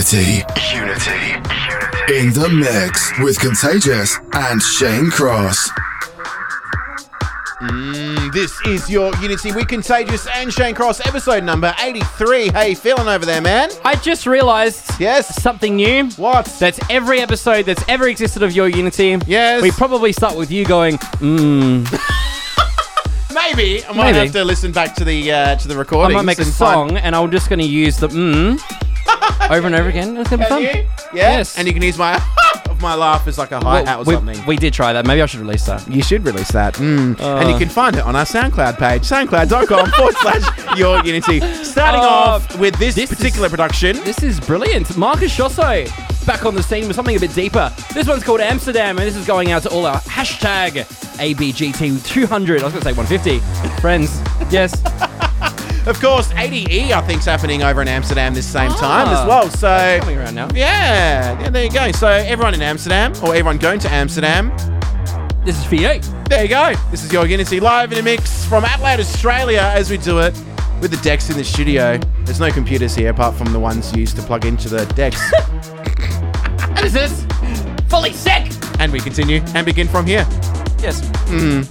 Unity. Unity. In the mix with Contagious and Shane Cross. Mm, this is your Unity with Contagious and Shane Cross, episode number 83. How you feeling over there, man? I just realised Yes. something new. What? That's every episode that's ever existed of your Unity. Yes. We probably start with you going, mmm. Maybe I might Maybe. have to listen back to the uh, to the recording. I might make a song and I'm just going to use the mmm over and over again. It's going to be fun. Yeah? Yes. And you can use my of my laugh as like a hi hat or we, something. we did try that. Maybe I should release that. you should release that. Mm. and you Uh. can find it on our SoundCloud page, soundcloud.com forward slash your Unity. Starting Uh, off with this, this is- particular production. This is brilliant. Marcus Schossow back on the scene with something a bit deeper. This one's called Amsterdam, and this is going out to all our hashtag ABGT200. I was going to say 150 friends. Yes. Of course, ADE I think's happening over in Amsterdam this same time Ah. as well. So Coming around now. yeah, yeah, there you go. So everyone in Amsterdam or everyone going to Amsterdam, This is for you. there you go. This is your Unity live in a mix from Adelaide, Australia, as we do it with the decks in the studio. There's no computers here apart from the ones used to plug into the decks. And this is fully sick. and we continue and begin from here. Yes. Your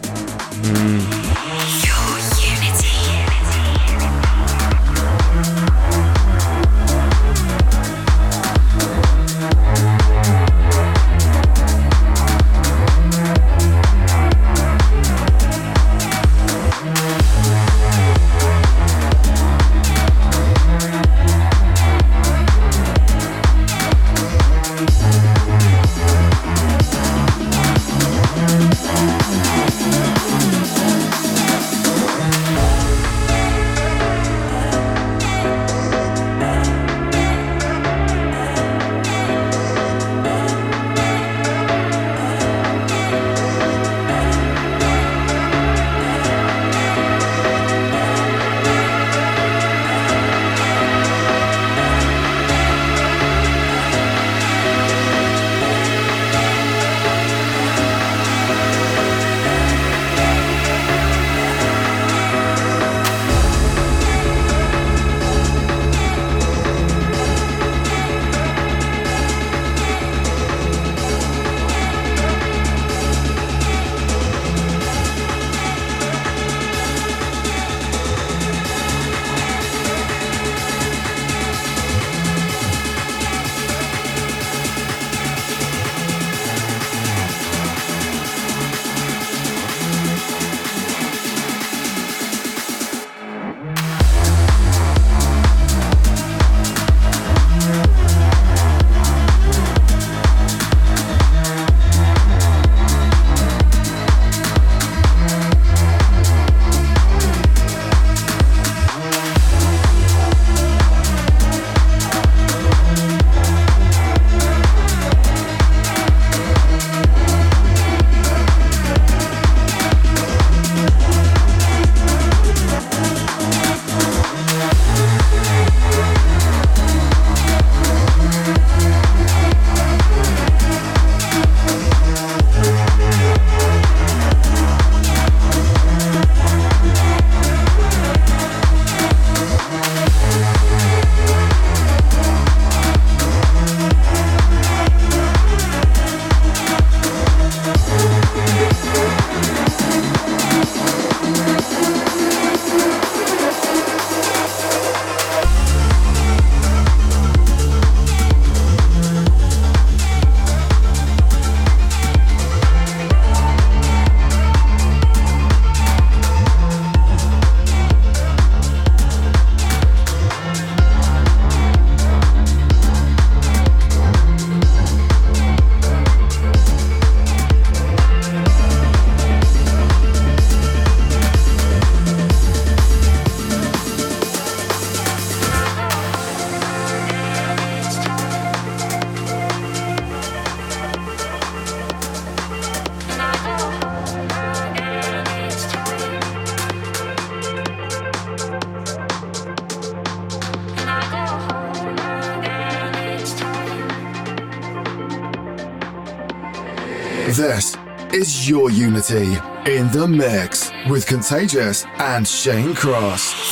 In the mix. with Contagious and Shane Cross.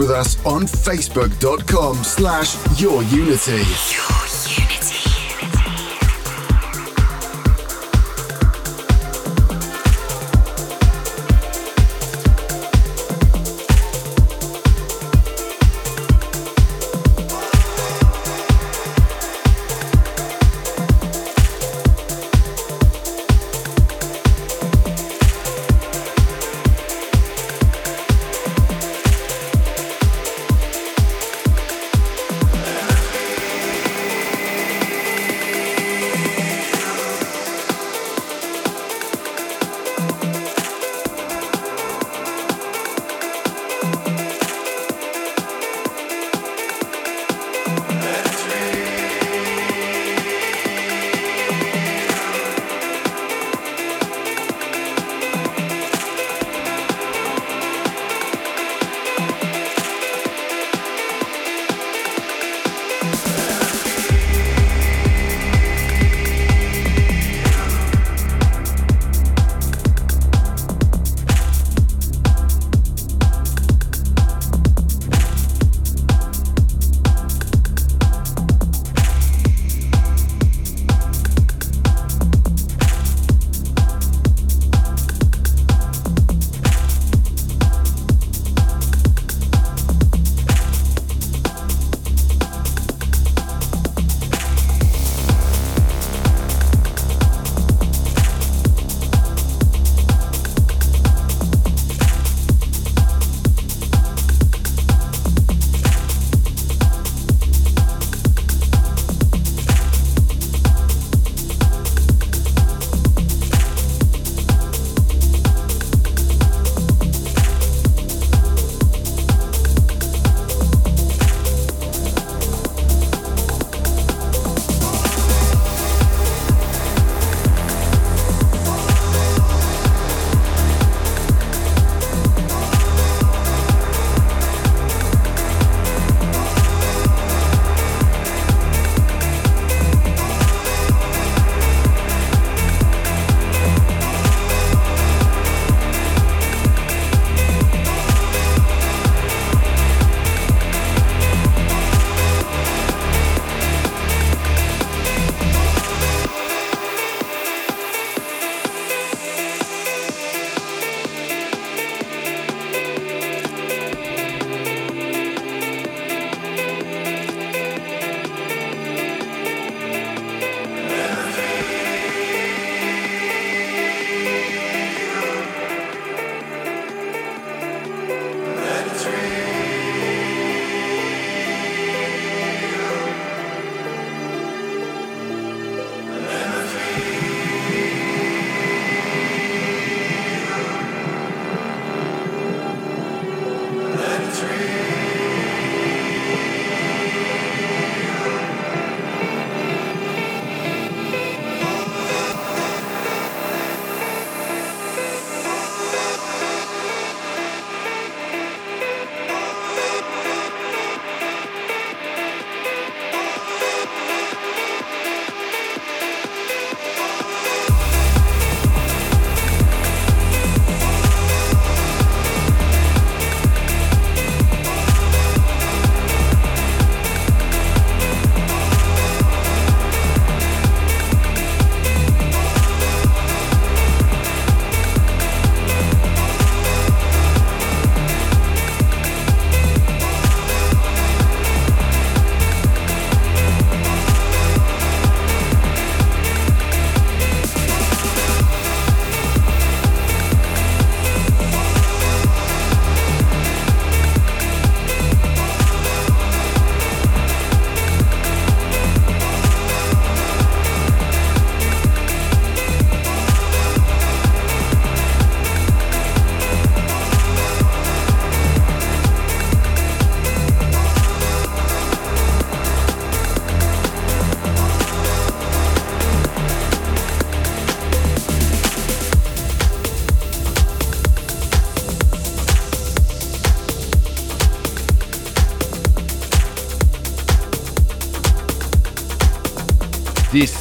With us on facebook.com slash yourunity.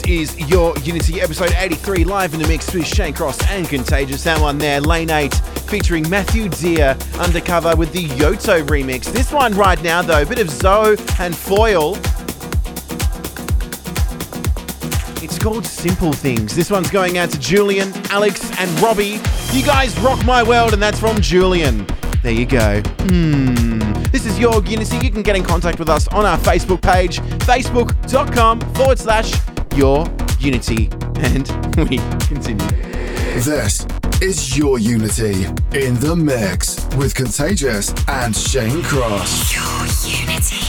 Is your Unity episode 83 live in the mix with Shane Cross and Contagious. That one there, Lane 8, featuring Matthew Dear, undercover with the Yotto remix. This one right now, though, a bit of Zo and Foyle. It's called Simple Things. This one's going out to Julian, Alex, and Robbie. You guys rock my world, and that's from Julian. There you go. Hmm. This is your Unity. You can get in contact with us on our Facebook page, facebook.com forward slash your Unity. And we continue. This is Your Unity in the mix with Contagious and Shane Cross. Your Unity.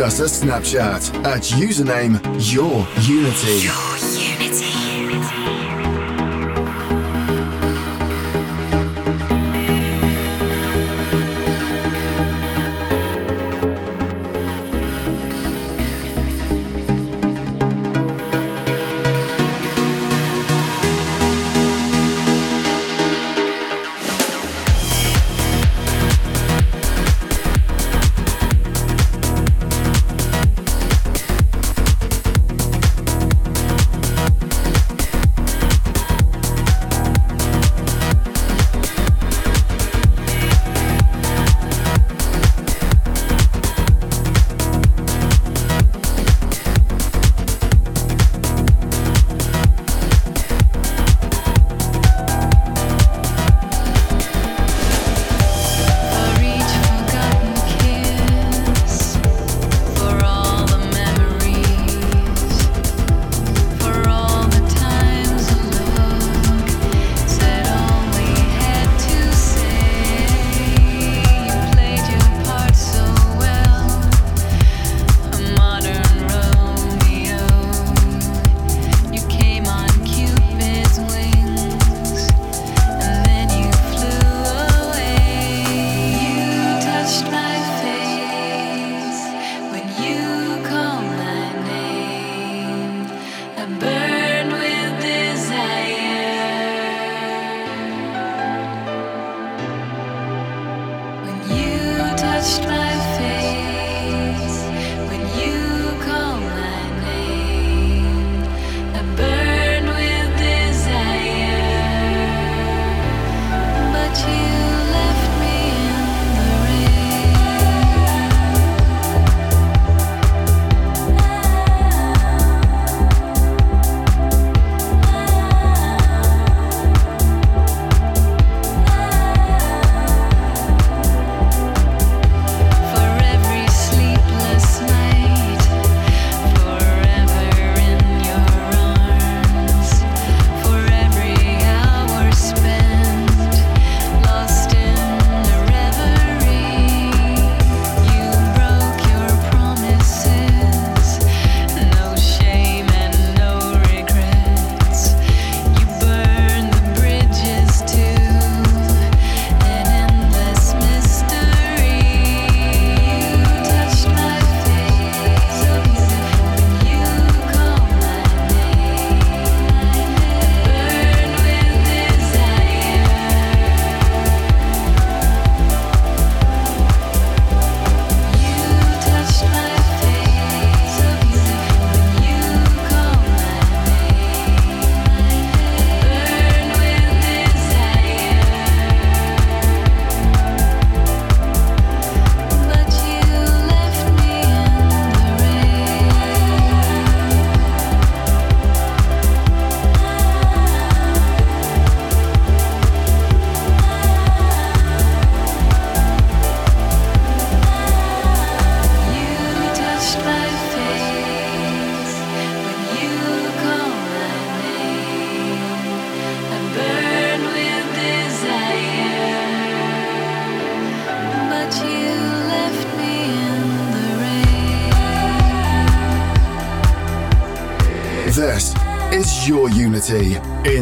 Us a Snapchat at username Your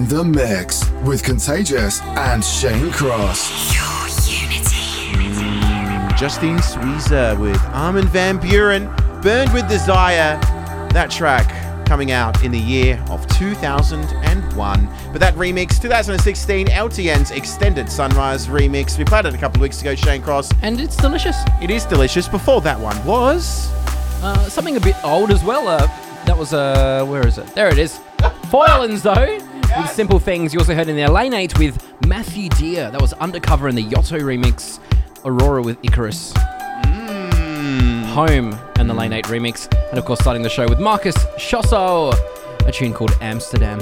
the mix with Contagious and Shane Cross. Your unity. Justine Suissa with Armin Van Buuren, Burned with Desire. That track coming out in the year of 2001. But that remix, 2016, LTN's Extended Sunrise remix. We played it a couple of weeks ago, Shane Cross. And it's delicious. It is delicious. Before that one was. Uh, something a bit old as well. Uh, that was, uh, where is it? There it is. Foilins, though. Simple Things. You also heard in there Lane 8 with Matthew Dear. That was Undercover in the Yotto remix. Aurora with Icarus. Mm. Home and the Lane 8 mm. remix. And of course, starting the show with Marcus Schossow. A tune called Amsterdam.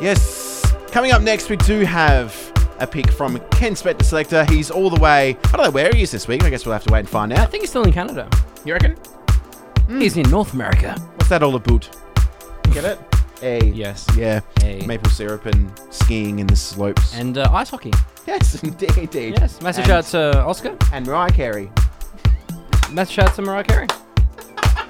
Yes. Coming up next, we do have a pick from Ken Spett, the selector. He's all the way. I don't know where he is this week. I guess we'll have to wait and find out. I think he's still in Canada. You reckon? He's in North America. What's that all about? Get it? Hey. Yes. Yeah. Hey. Maple syrup and skiing in the slopes. And uh, ice hockey. yes, indeed. indeed. Yes. Massive shout out to Oscar. And Mariah Carey. Massive shout out to Mariah Carey.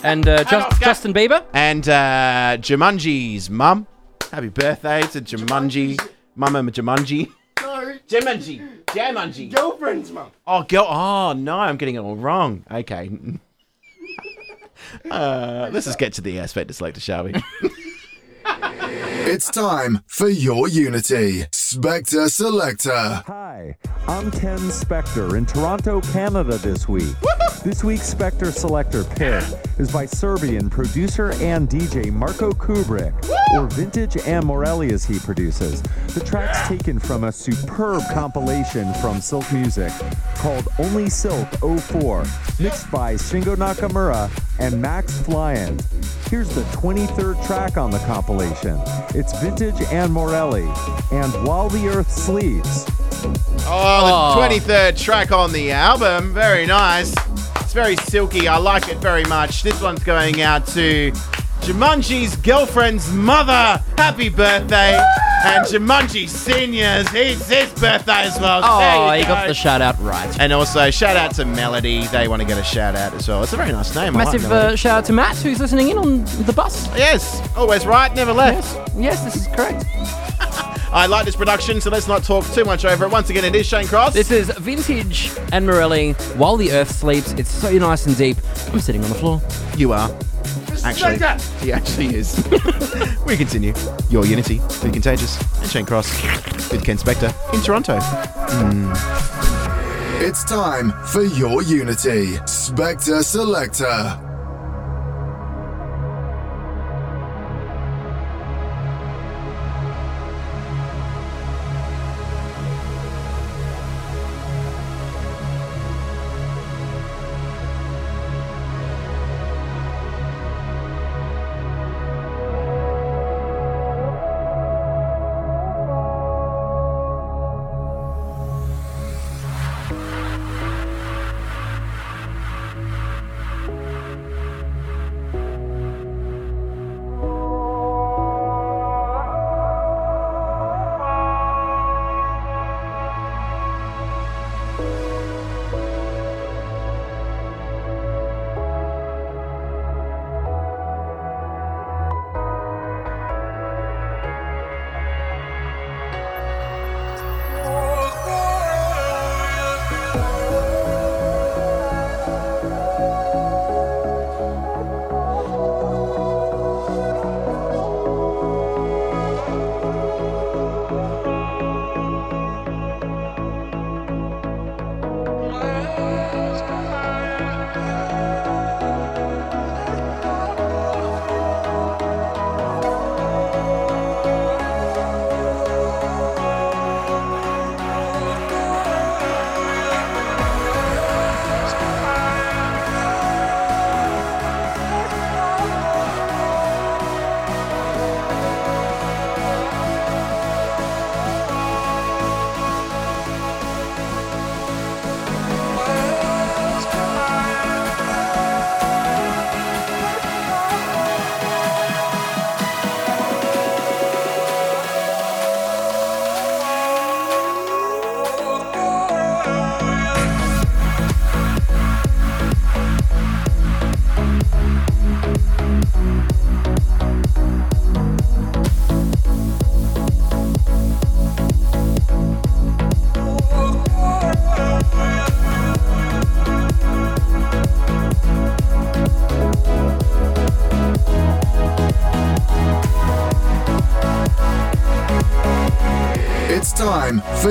And uh, Just, Justin Bieber. And uh, Jumanji's mum. Happy birthday to Jumanji. Mama Jumanji. No, Jumanji. Jumanji. girlfriend's mum. Oh, girl. Oh, no, I'm getting it all wrong. Okay. Uh, let's just get to the aspect selector, shall we? It's time for your Unity. Spector Selector. Hi, I'm Ken Spector in Toronto, Canada this week. This week's Spector Selector pick is by Serbian producer and DJ Marco Kubrick, or Vintage and Morelli as he produces. The track's taken from a superb compilation from Silk Music called Only Silk 04, mixed by Shingo Nakamura and Max Flyant. Here's the 23rd track on the compilation. It's Vintage and Morelli, and While the Earth Sleeps. Oh, the Oh. 23rd track on the album. Very nice. It's very silky. I like it very much. This one's going out to Jumanji's girlfriend's mother. Happy birthday. And Jumanji Seniors, it's his birthday as well. Oh, There you got go. the shout out right. And also, shout out to Melody. They want to get a shout out as well. It's a very nice name. I like Massive Melody. uh, shout out to Matt who's listening in on the bus. yes, always right, never left. Yes, this is correct. I like this production, so let's not talk too much over it. Once again, it is Shane Cross. This is Vintage and Morelli. While the Earth sleeps, it's so nice and deep. I'm sitting on the floor. You are. Actually, he actually is. we continue. Your Unity, Be Contagious, and Shane Cross with Ken Spector in Toronto. Hmm. It's time for your Unity. Spector Selector.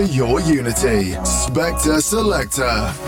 For your Unity. Spector Selector.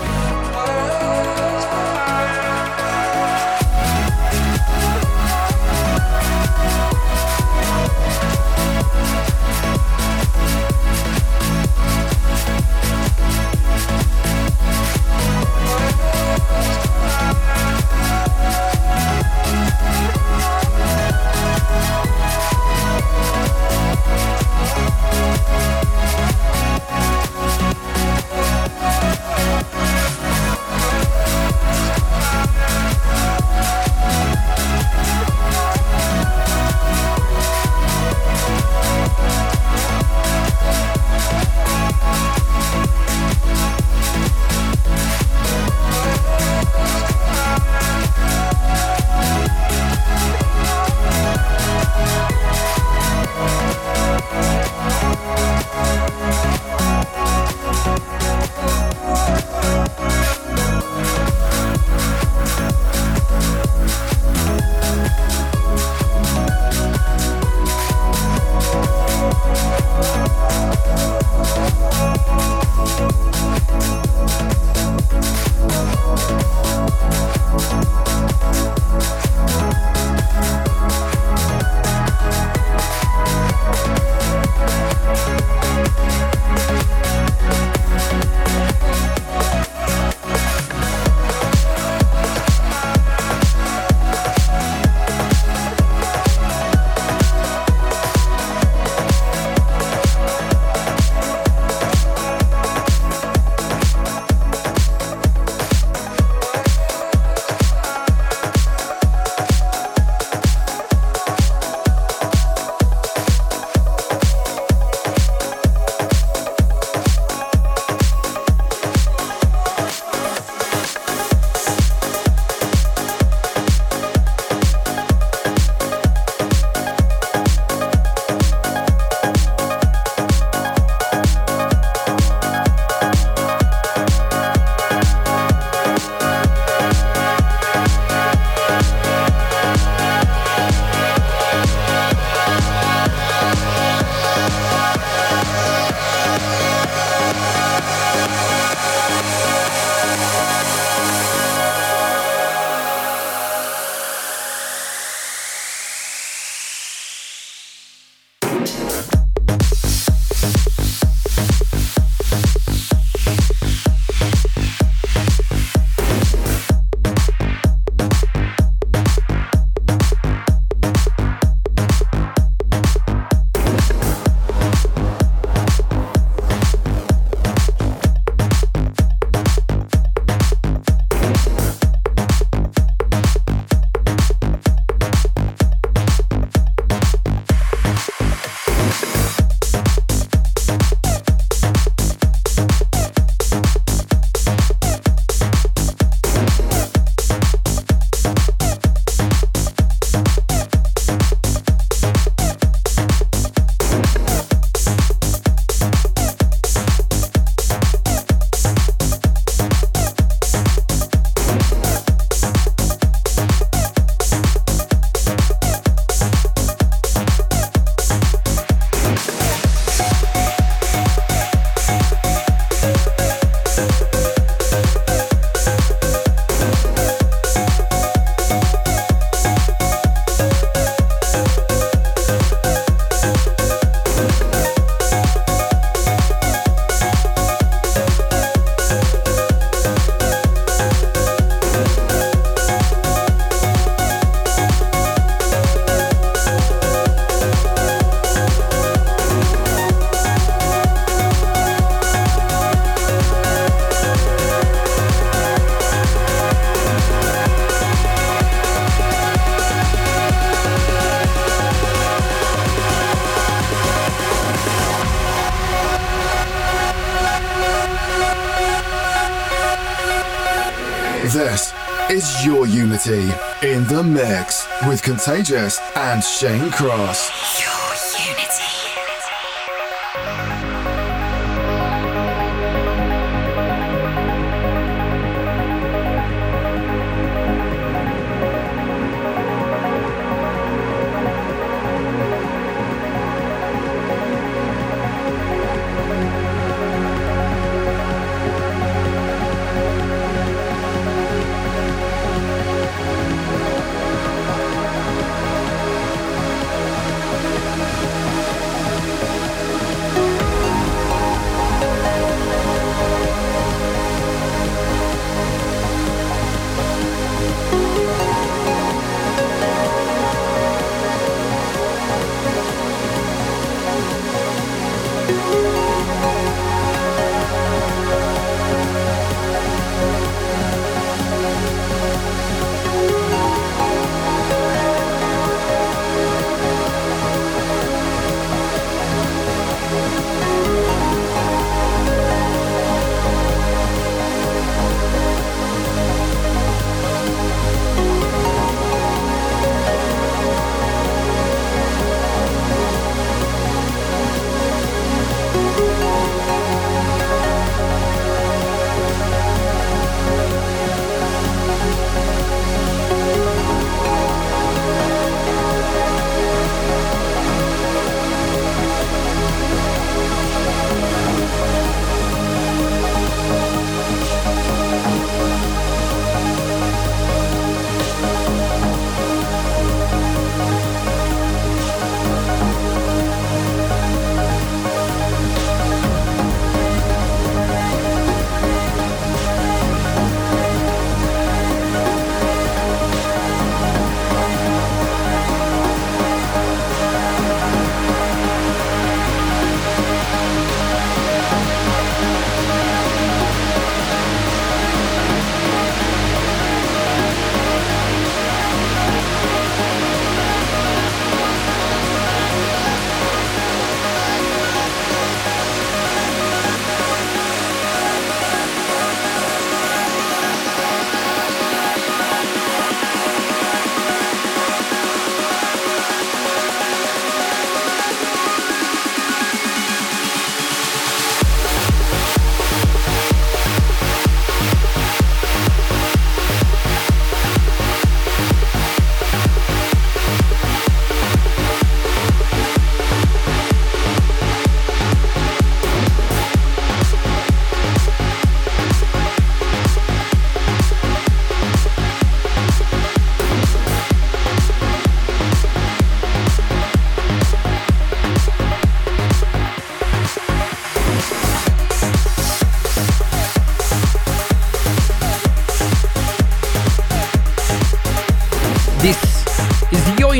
In the mix with Contagious and Shane Cross.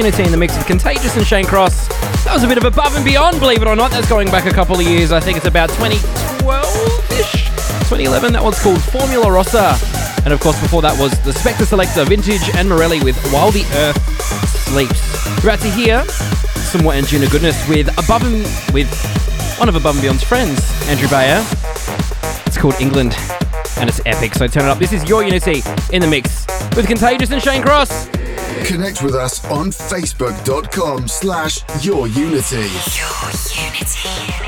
Unity in the mix with Contagious and Shane Cross. That was a bit of above and beyond, believe it or not. That's going back a couple of years. I think it's about 2012-ish, 2011. That one's called Formula Rossa. And of course, before that was the Spector Selector, Vintage and Morelli with While the Earth Sleeps. We're about to hear some more Anjuna goodness with Above and with one of Above and Beyond's friends, Andrew Bayer. It's called England, and it's epic. So turn it up. This is your Unity in the mix with Contagious and Shane Cross. Connect with us on facebook.com slash your unity. Your unity.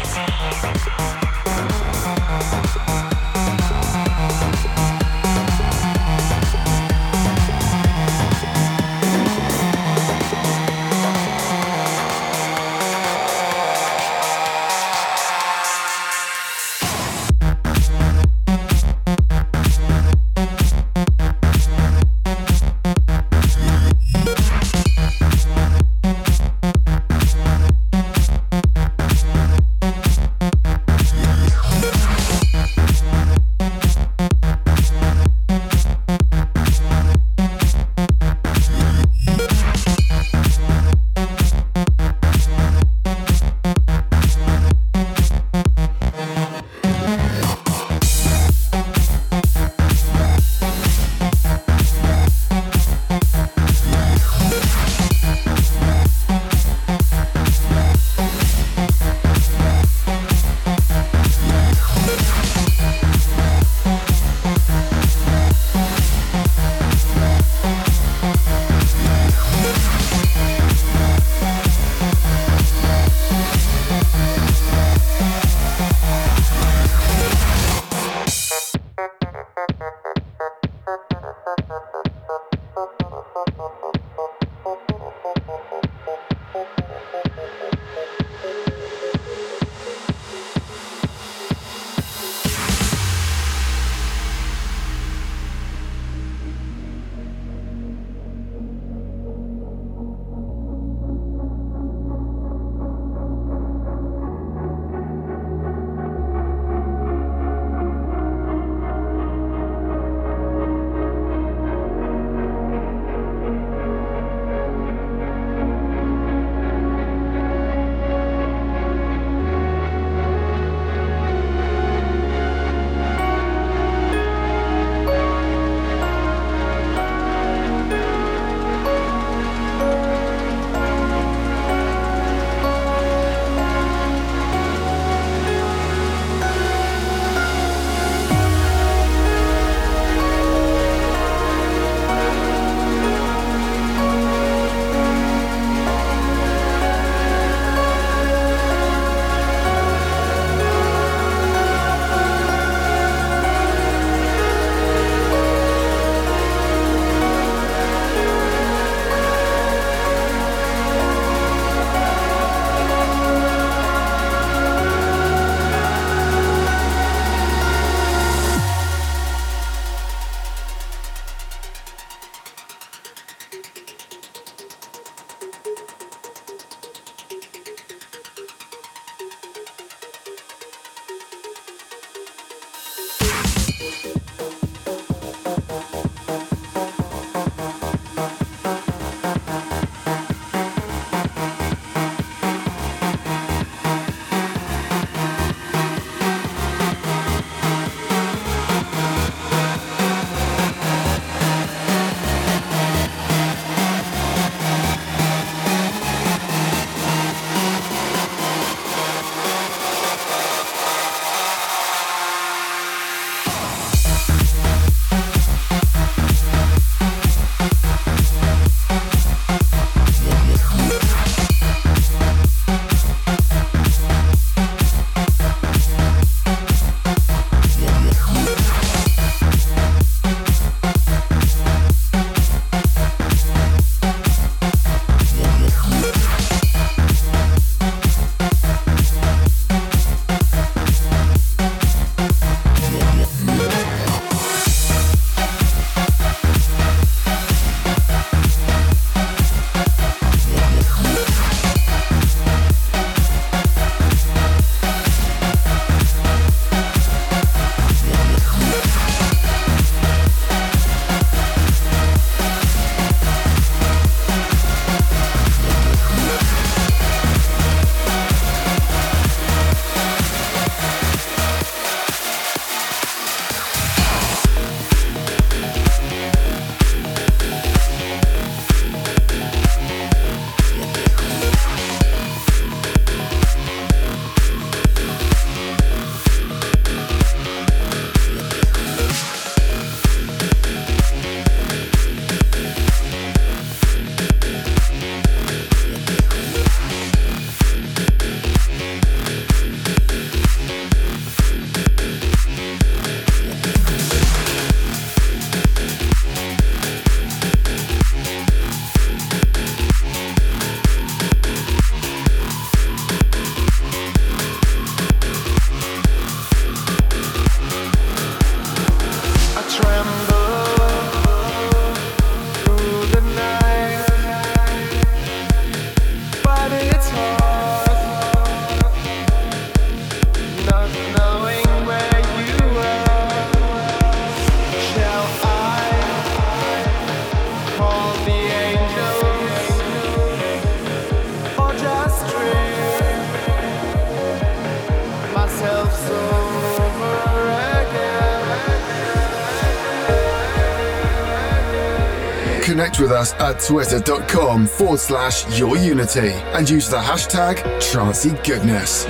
Connect with us at twitter.com forward slash your unity and use the hashtag Trancy Goodness.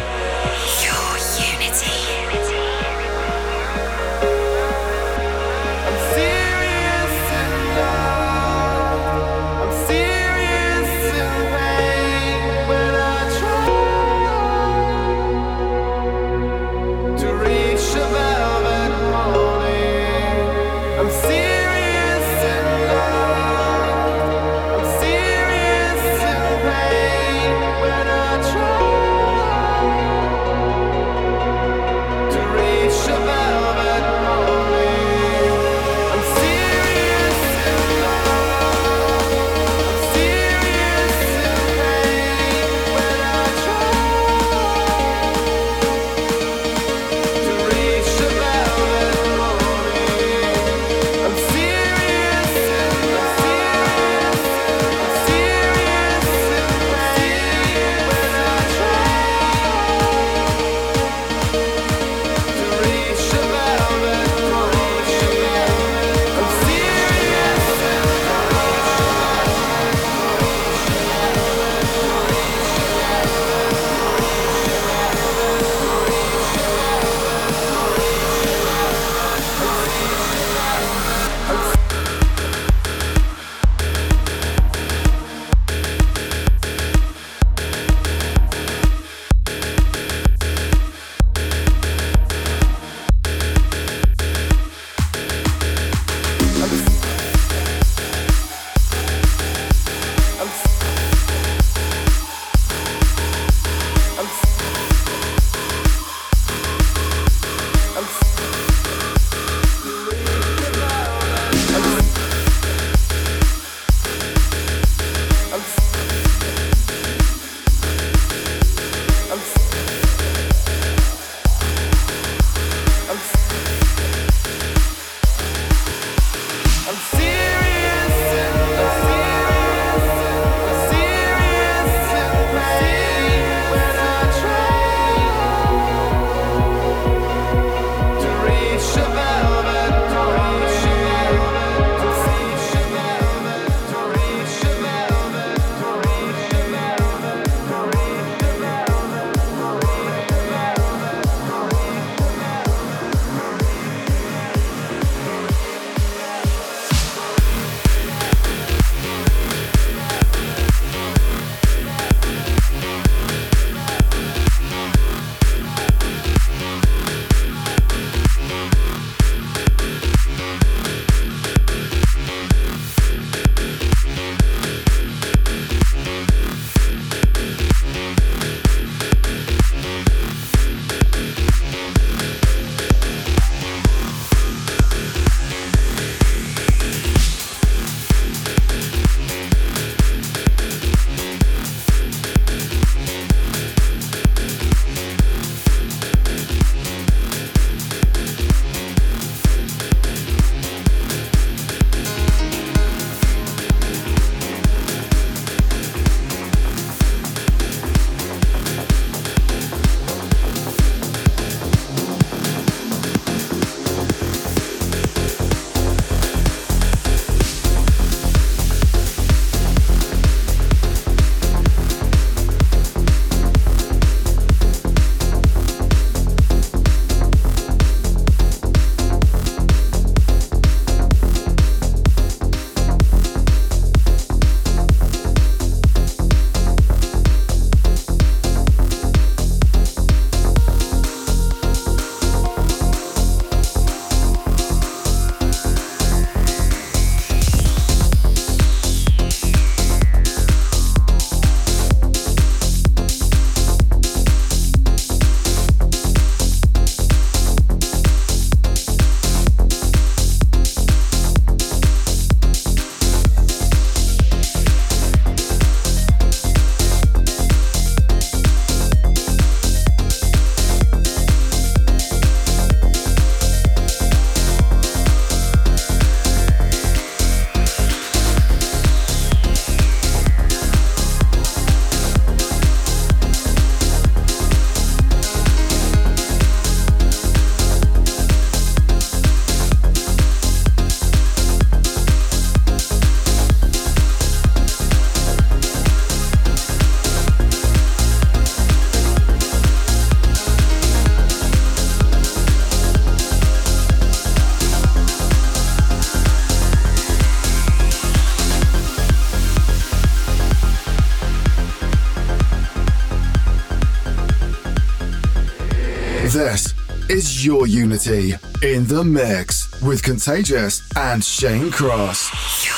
In the mix with Contagious and Shane Cross.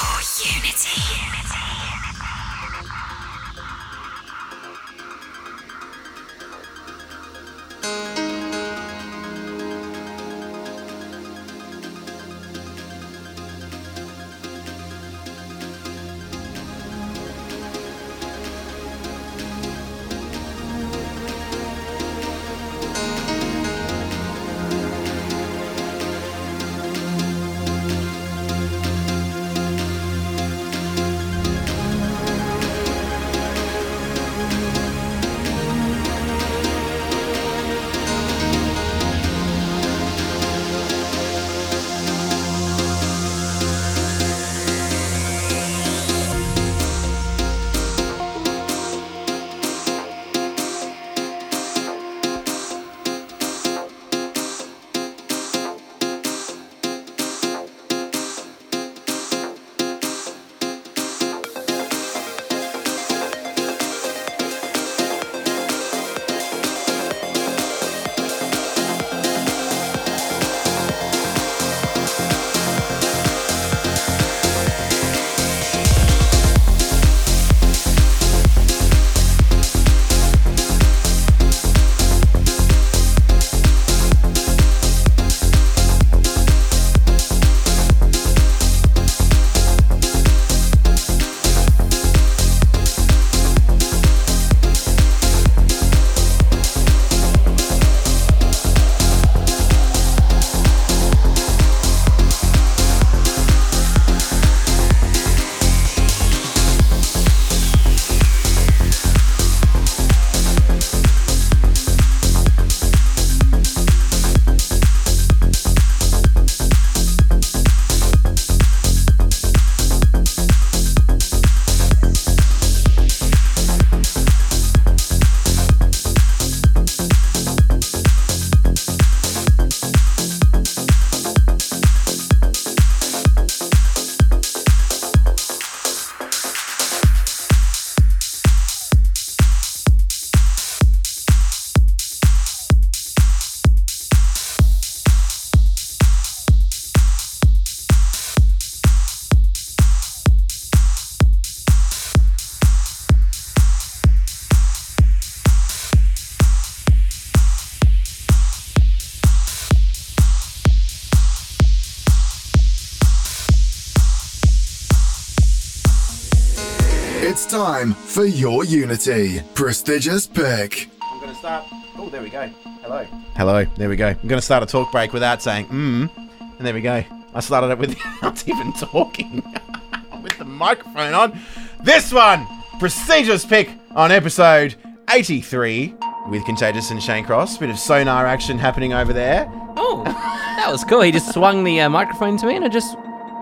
It's time for your Unity. Prestigious pick. I'm going to start. Oh, there we go. Hello. Hello. There we go. I'm going to start a talk break without saying mm. And there we go. I started it without even talking. With the microphone on. This one, prestigious pick on episode 83 with Contagious and Shane Cross. Bit of sonar action happening over there. Oh, that was cool. He just swung the uh, microphone to me and it just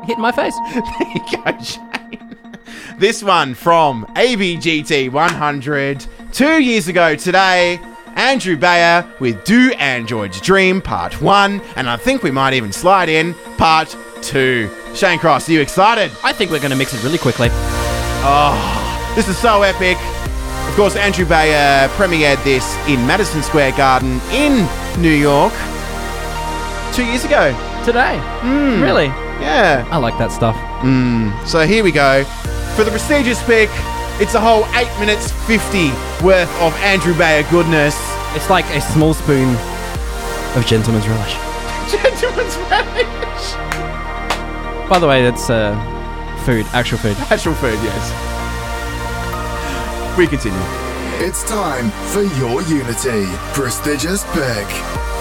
hit my face. There you go, Shane. This one from ABGT 100. Two years ago today, Andrew Bayer with Do Androids Dream Part 1. And I think we might even slide in Part 2. Shane Cross, are you excited? I think we're going to mix it really quickly. Oh, this is so epic. Of course, Andrew Bayer premiered this in Madison Square Garden in New York two years ago. Today. Hmm. Really? Yeah. I like that stuff. Hmm. So here we go. For the prestigious pick, it's a whole 8 minutes 50 worth of Andrew Bayer goodness. It's like a small spoon of gentleman's relish. Gentleman's relish. By the way, that's uh, food, actual food. Actual food, yes. We continue. It's time for your Unity. Prestigious pick.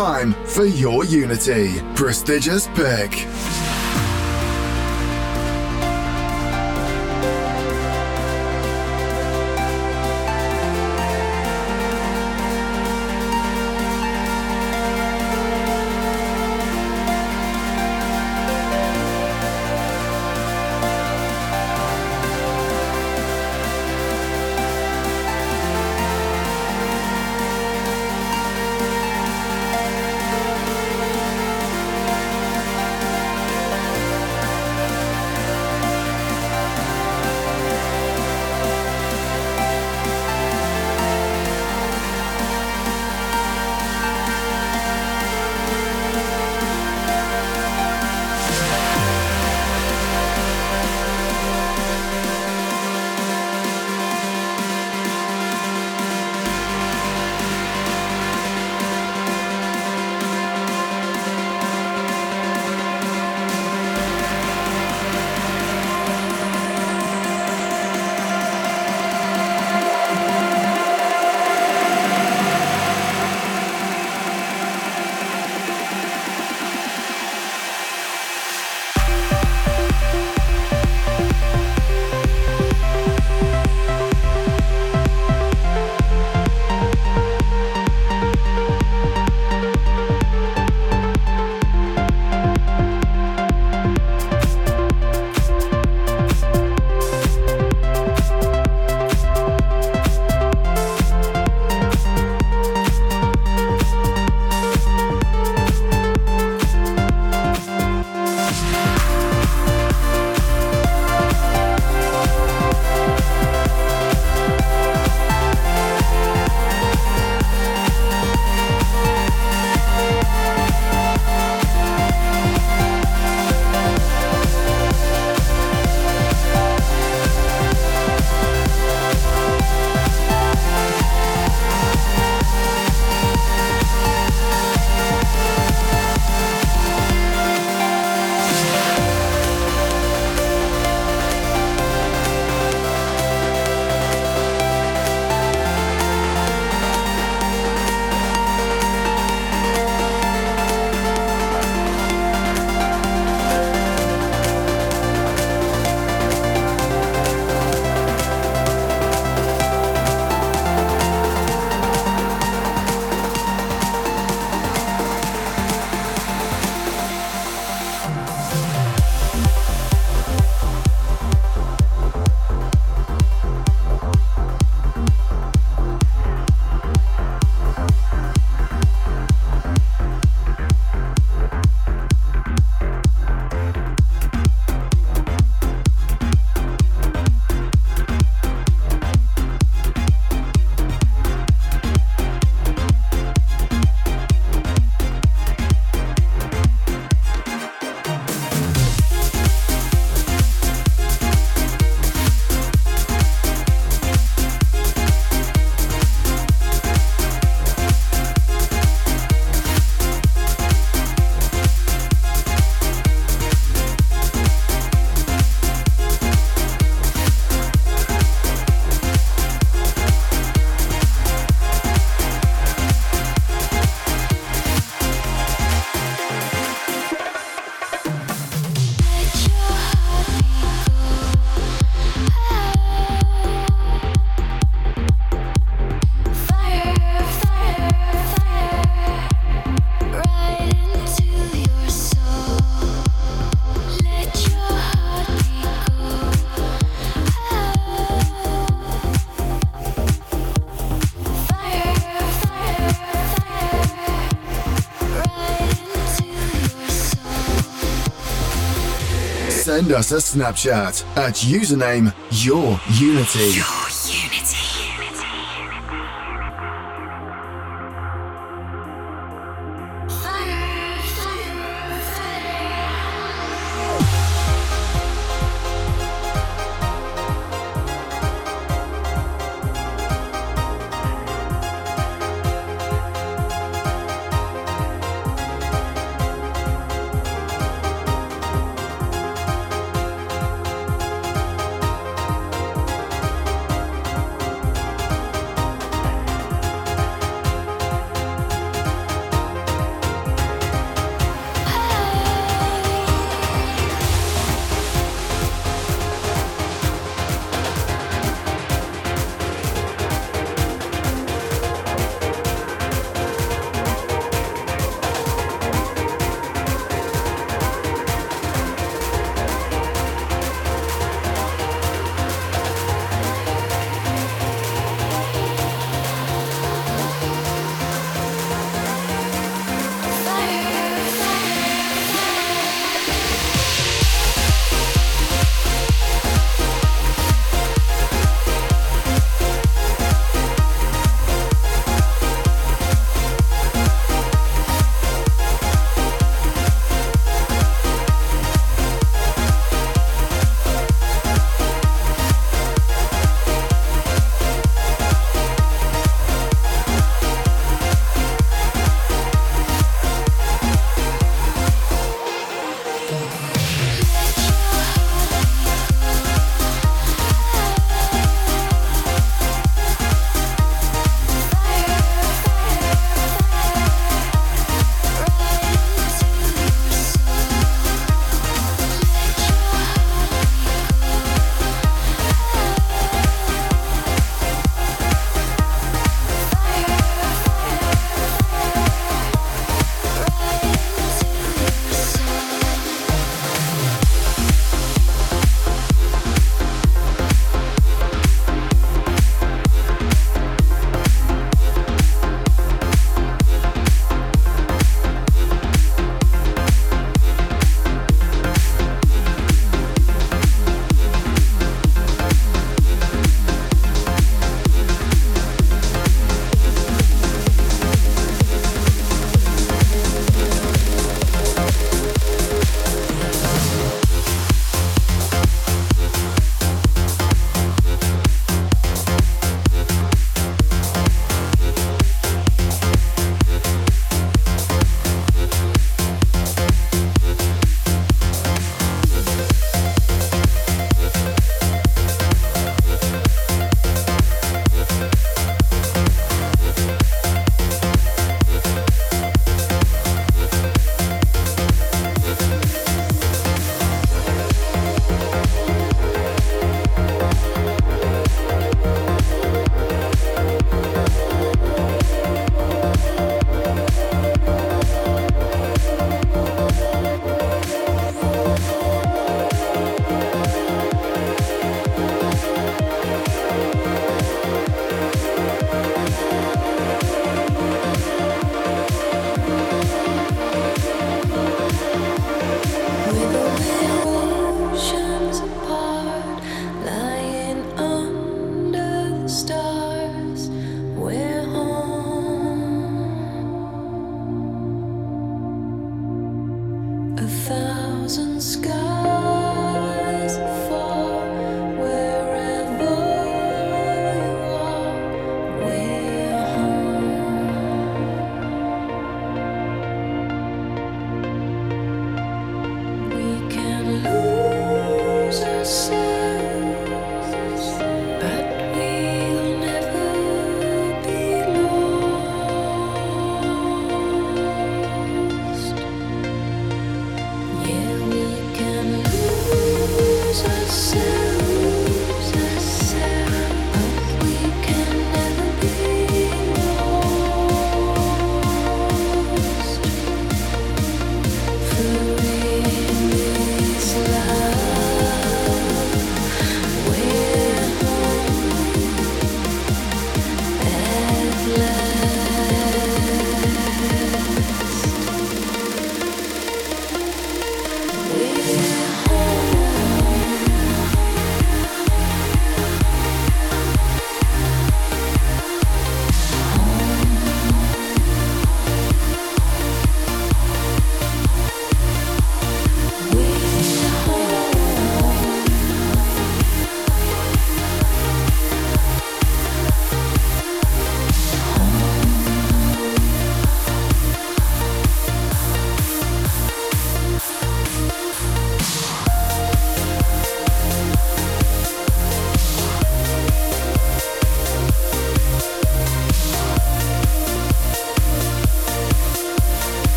Time for your Unity prestigious pick. Send us a Snapchat at username Your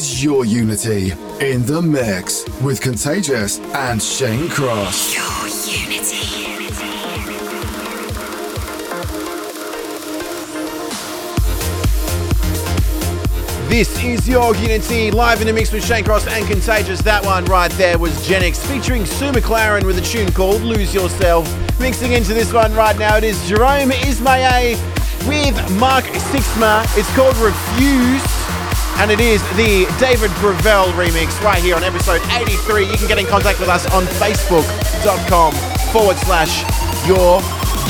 is your Unity in the mix with Contagious and Shane Cross. Your unity. This is your Unity live in the mix with Shane Cross and Contagious. That one right there was Genix featuring Sue McLaren with a tune called Lose Yourself. Mixing into this one right now, it is Jerome Isma-Ae with Mark Sixma. It's called Refused. And it is the David Gravell remix right here on episode 83. You can get in contact with us on facebook.com forward slash your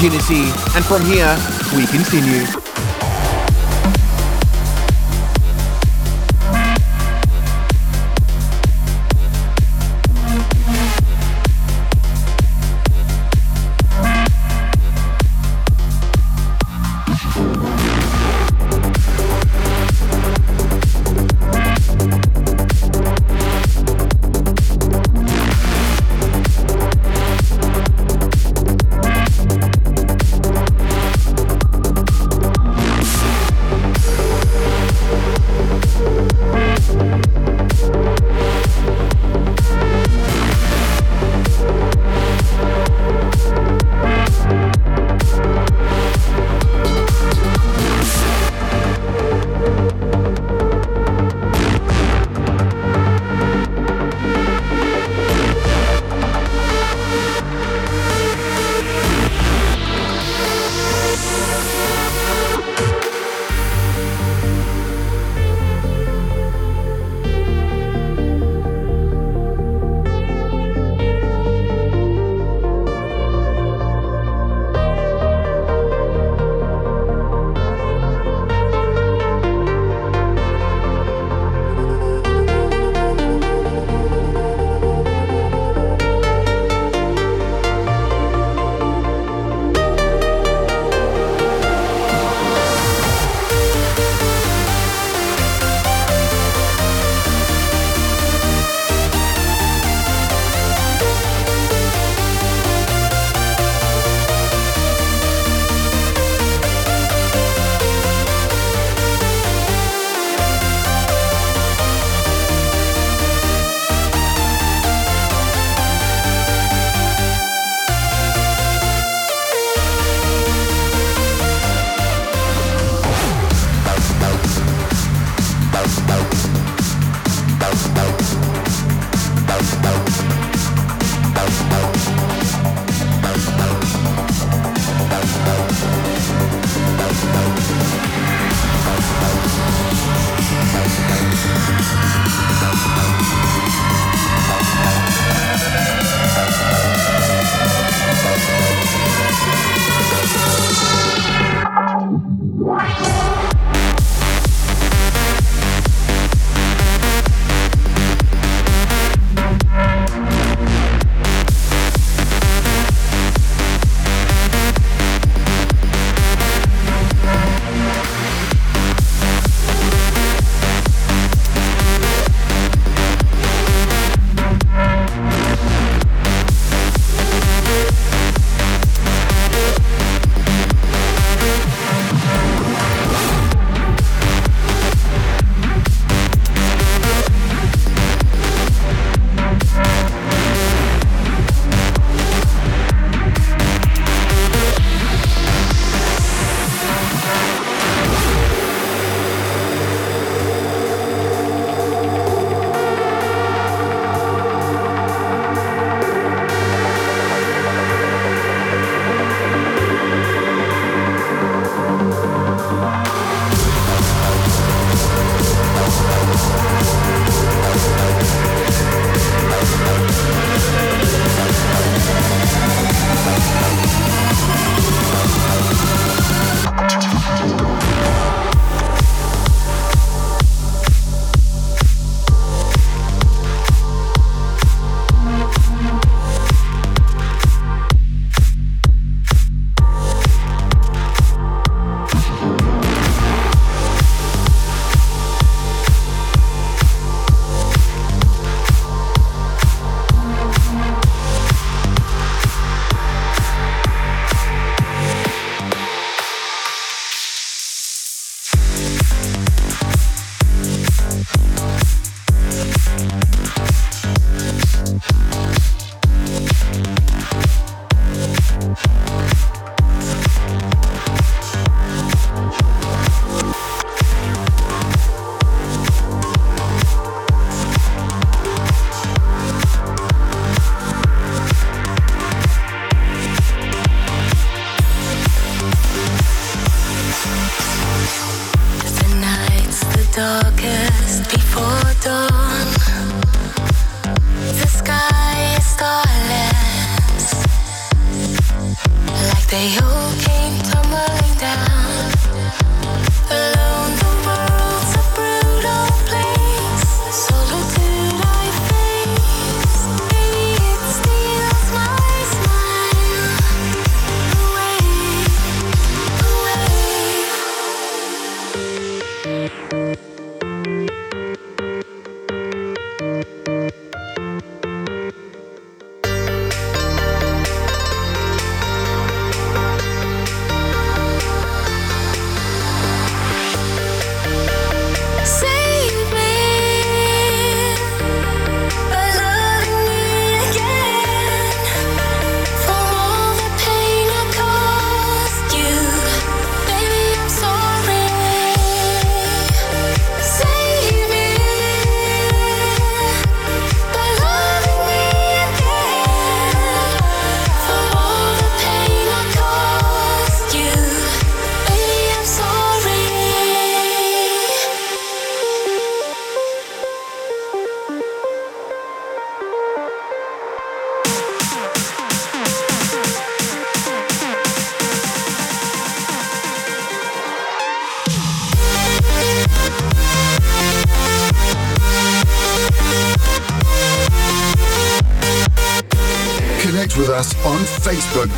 unity. And from here, we continue.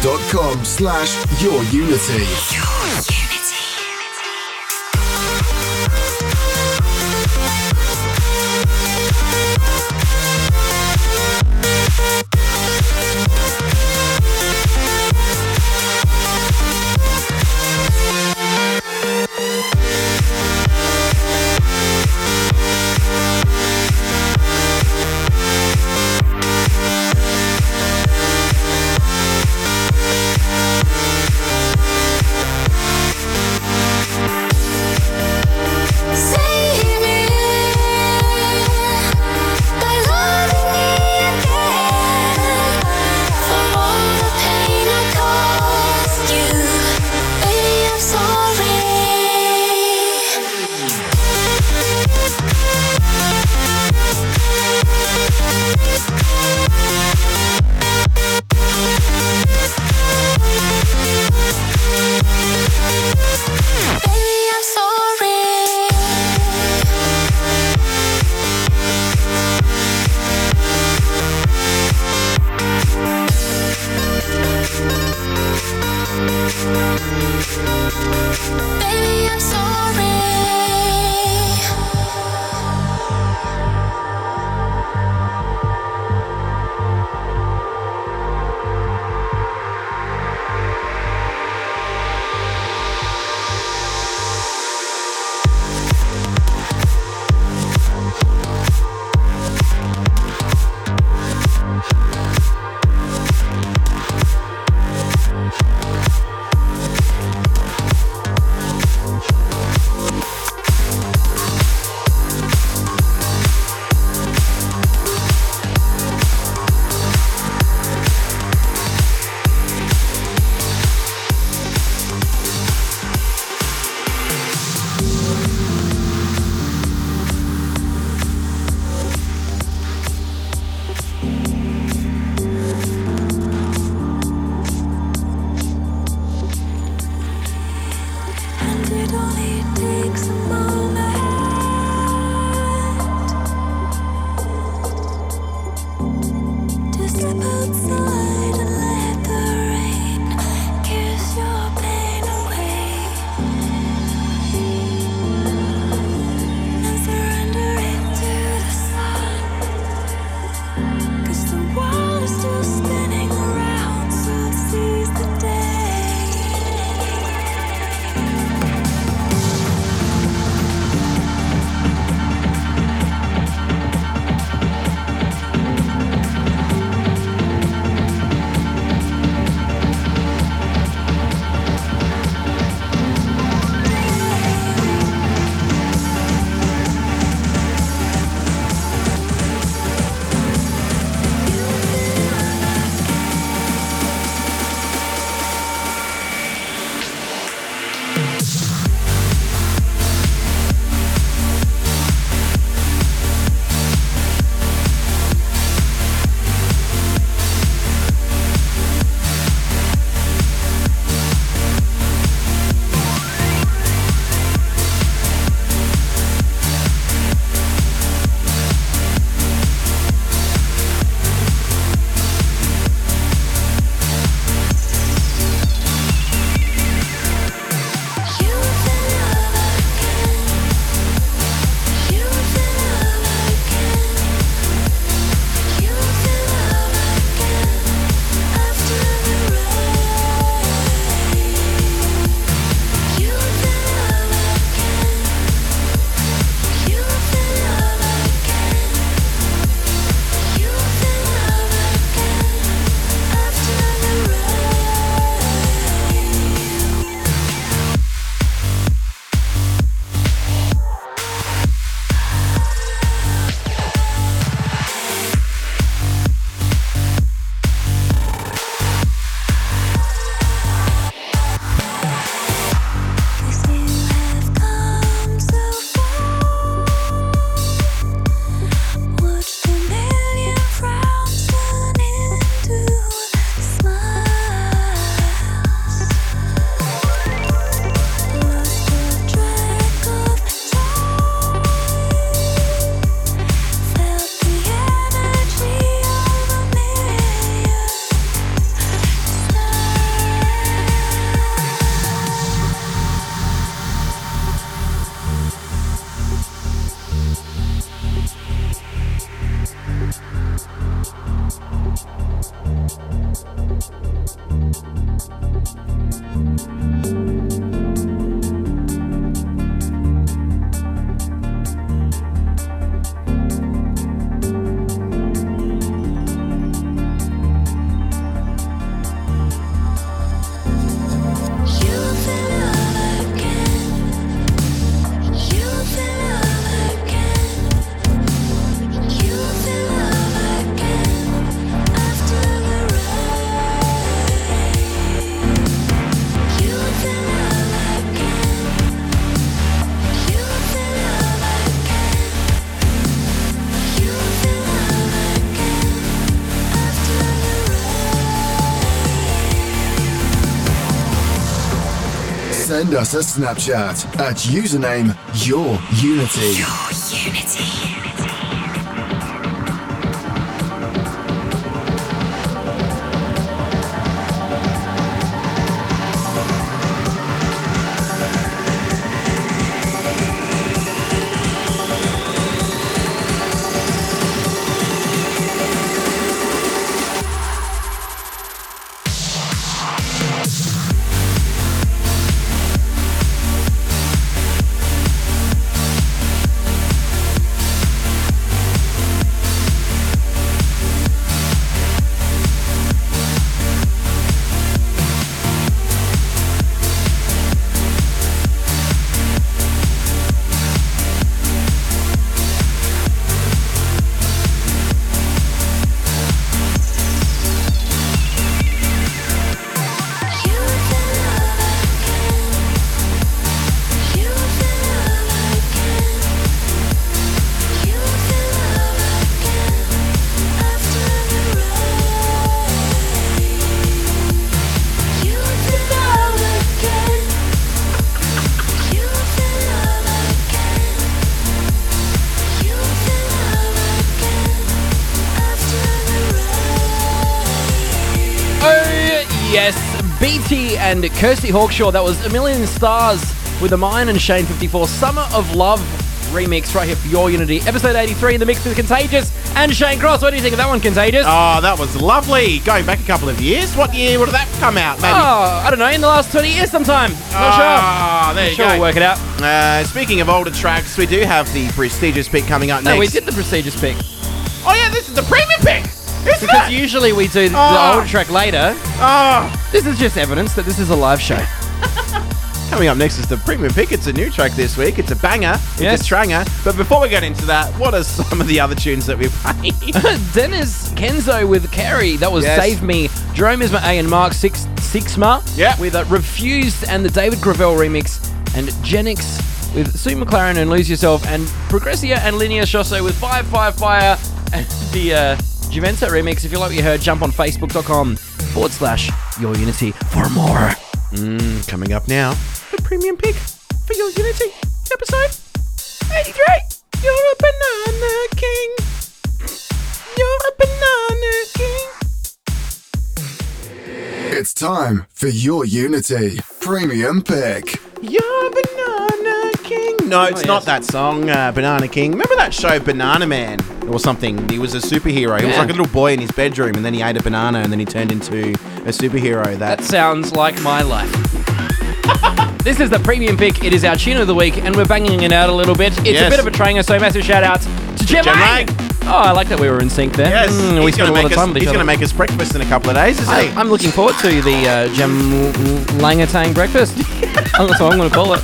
facebook.com slash your Send us a Snapchat at username Your Unity. Your unity. And Kirsty Hawkshaw. That was A Million Stars with a Myon and Shane 54 Summer of Love remix right here for Your Unity. Episode 83 in the mix with Contagious and Shane Cross. What do you think of that one, Contagious? Oh, that was lovely. Going back a couple of years. What year would that come out? Maybe. Oh, I don't know, in the last 20 years sometime. Not sure. Ah, there you Sure, go. we'll work it out. Uh, speaking of older tracks, we do have the prestigious pick coming up No, next. we did the prestigious pick. Oh yeah, this is the premium pick. Isn't Because usually we do the Oh. older track later. Oh. This is just evidence that this is a live show. Coming up next is the premium pick. It's a new track this week. It's a banger. It's Yes. a stranger. But before we get into that, what are some of the other tunes that we played? Denis Kenzo with Cari. That was Yes. Save Me. Jerome Isma-Ae and Mark Six Sixma Yeah. with uh, Refused and the David Gravell remix. And Genix with Sue McLaren and Lose Yourself. And Progresia and Linnea Schossow with Fire Fire Fire. And the uh, Juventa remix. If you like what you heard, jump on facebook.com forward slash your unity for more. Mm, coming up now, the premium pick for your Unity episode 83. You're a banana king. You're a banana king. It's time for Your Unity Premium Pick. You're a banana king. No, it's Oh, not yes. that song, uh, Banana King. Remember that show, Banana Man, or something? He was a superhero. He was like a little boy in his bedroom, and then he ate a banana, and then he turned into a superhero. That That sounds like my life. this is the premium pick. It is our tune of the week, and we're banging it out a little bit. It's Yes. a bit of a tranger, so massive shout out to Jem Jem Lang. Lang. Oh, I like that we were in sync there. Yes, Mm, we he's spent going a to lot make of us. time with He's going to make us breakfast in a couple of days, isn't he? I, I'm looking forward to the uh, Jem Langatang breakfast. That's what I'm going to call it.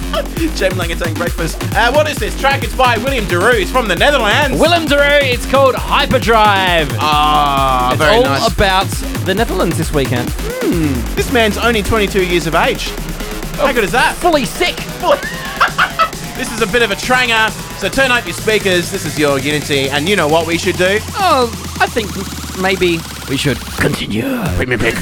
Jem Langatang breakfast. Uh, what is this track? It's by William De Roo. It's from the Netherlands. Willem De Roo, it's called Hyperdrive. Ah, it's very all nice. about the Netherlands this weekend. this man's only 22 years of age. How good is that? Fully sick. This is a bit of a tranger, so turn up your speakers. This is your Unity, and you know what we should do? Oh, I think maybe we should continue. Premium pick.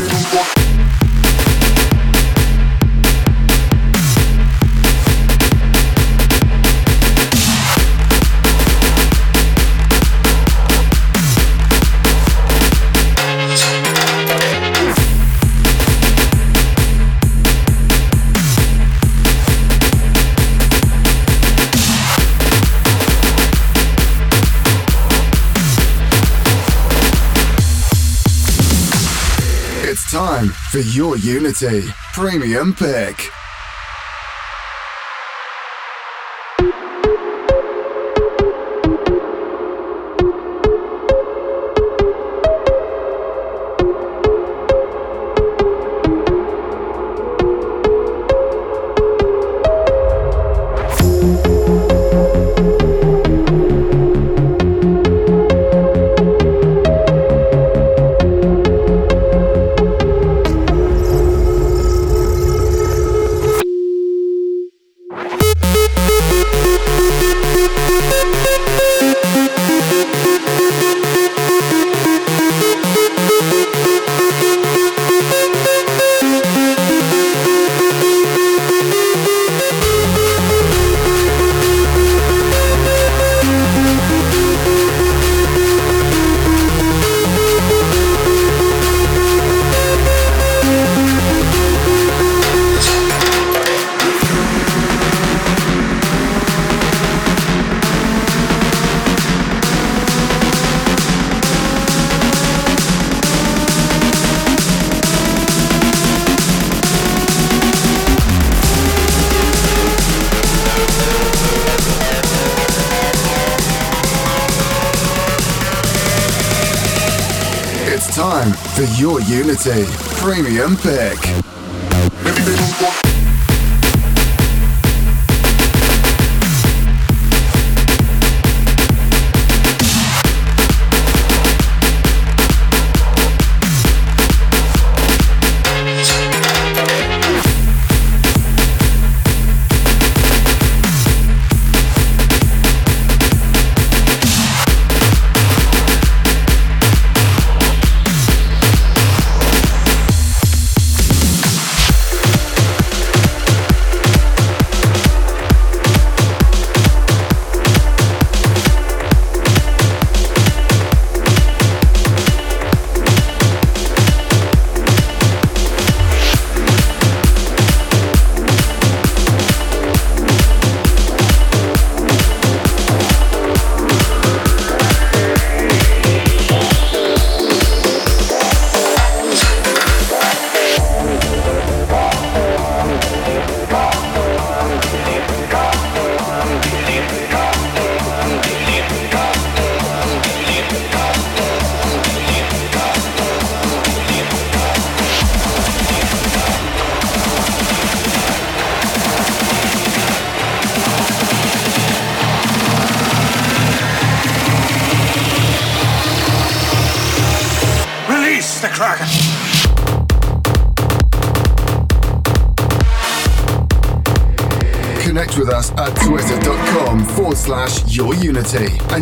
Time for your Unity Premium Pick. Unity Premium Pick.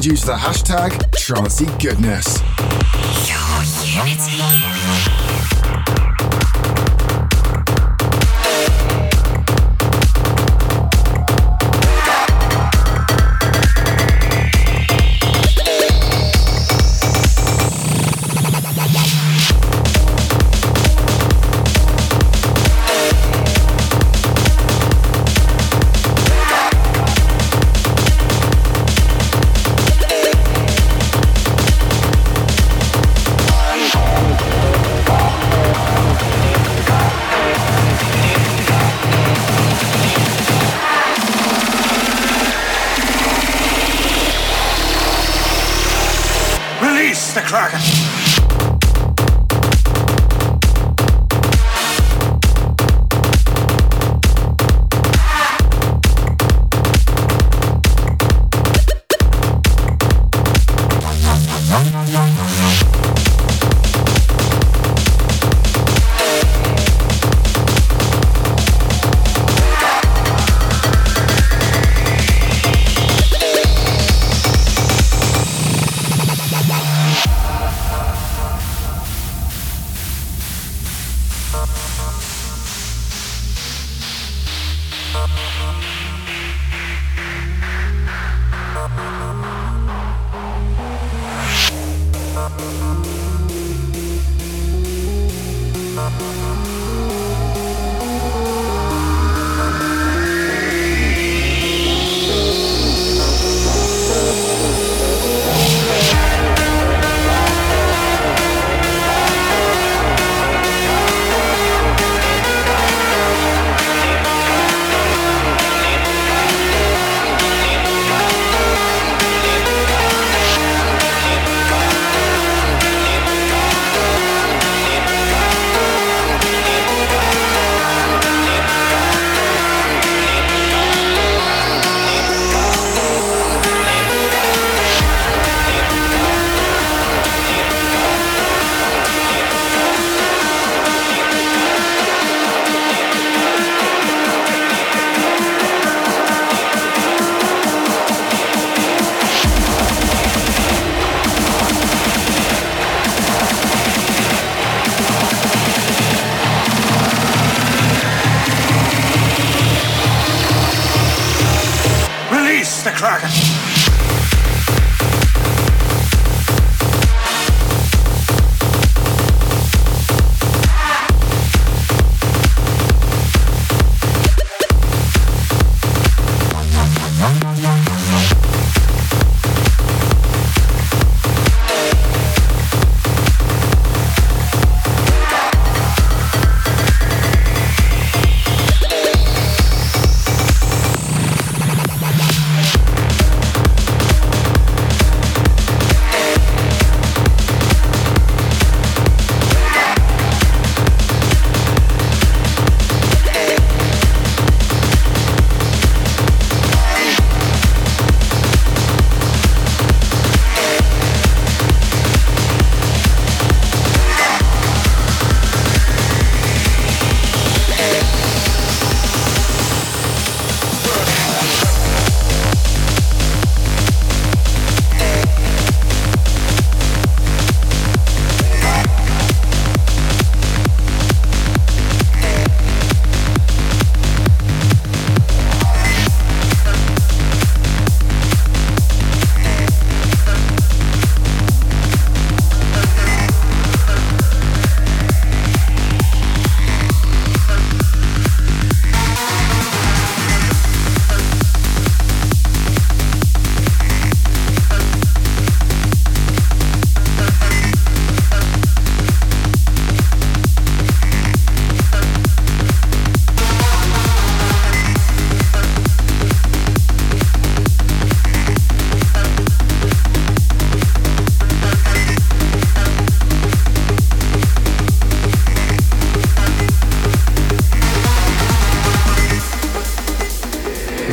Use the hashtag Trancy Goodness.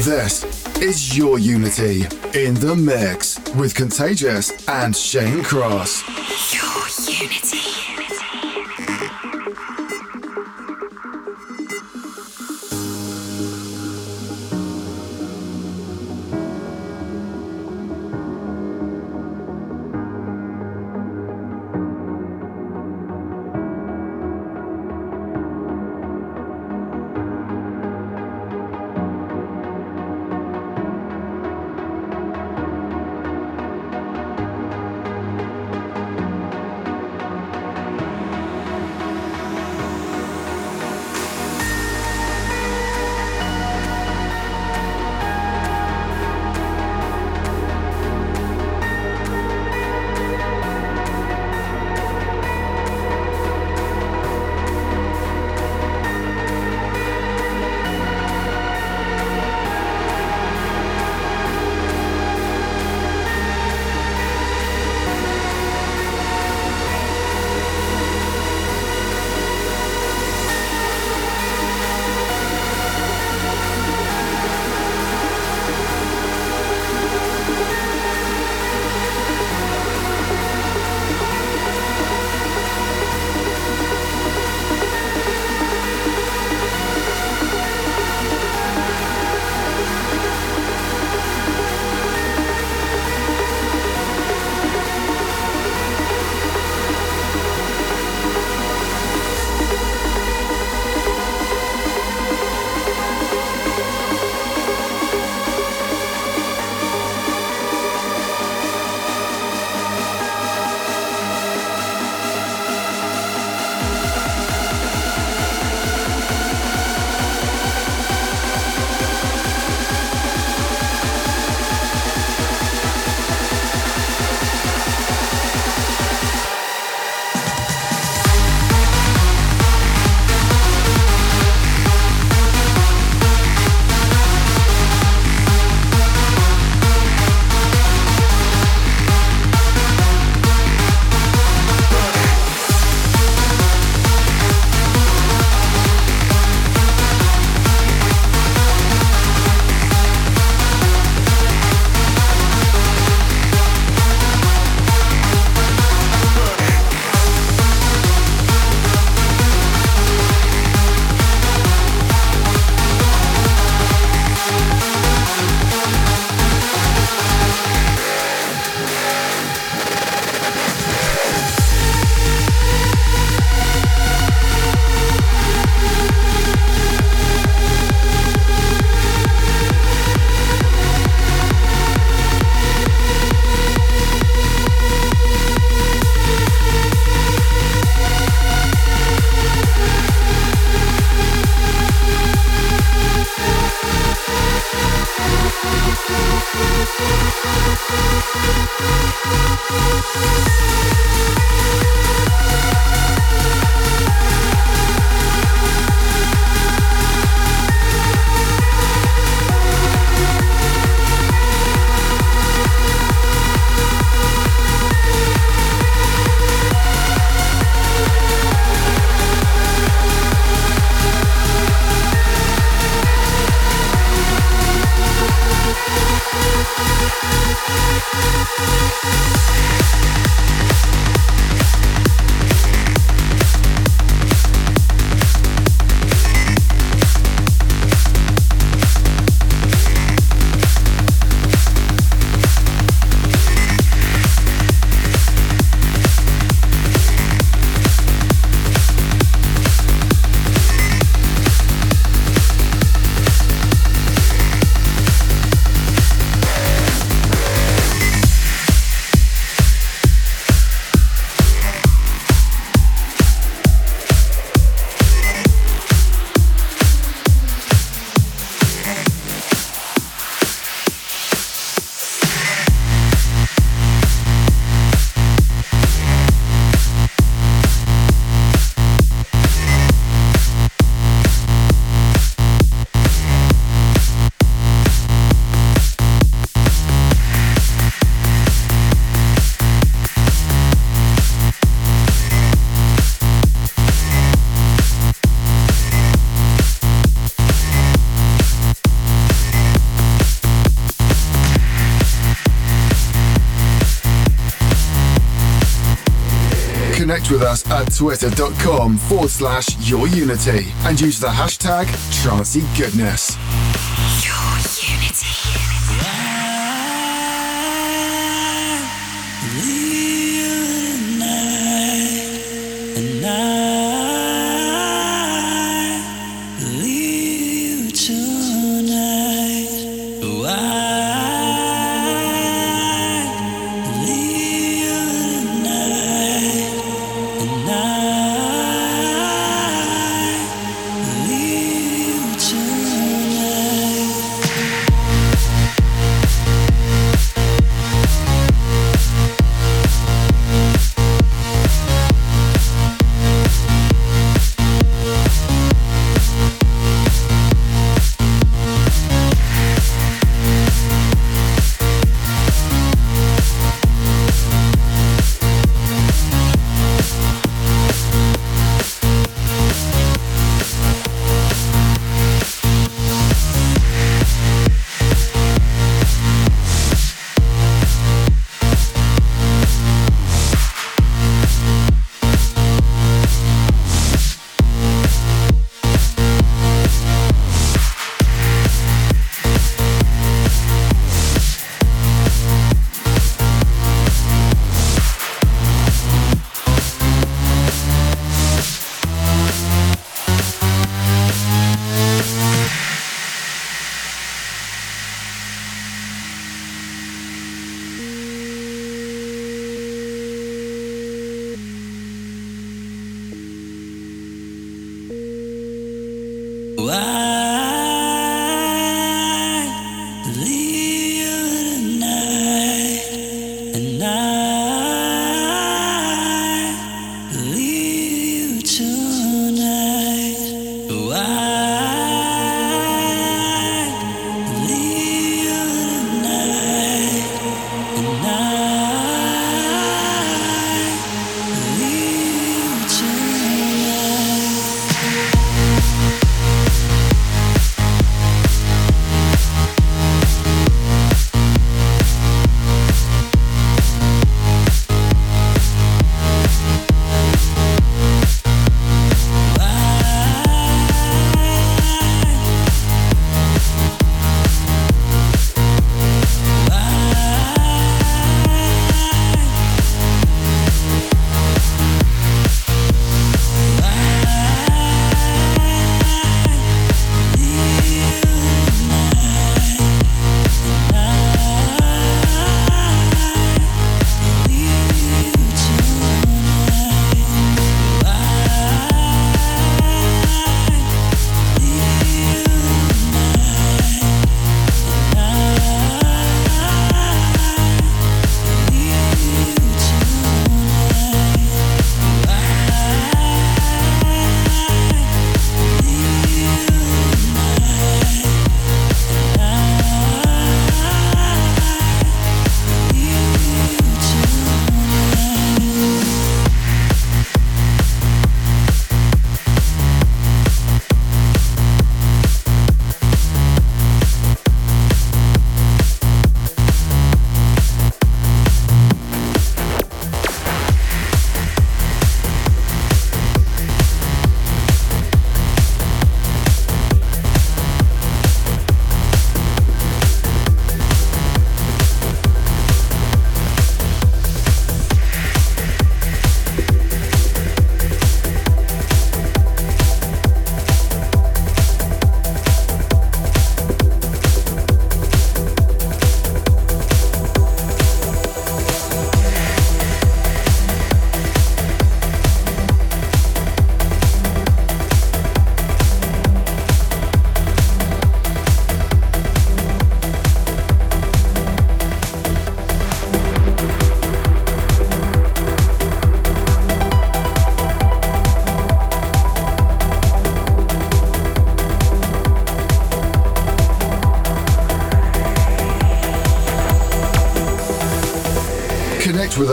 This is your Unity in the mix with Contagious and Shane Cross. Your Unity. twitter.com forward slash your unity and use the hashtag Trancy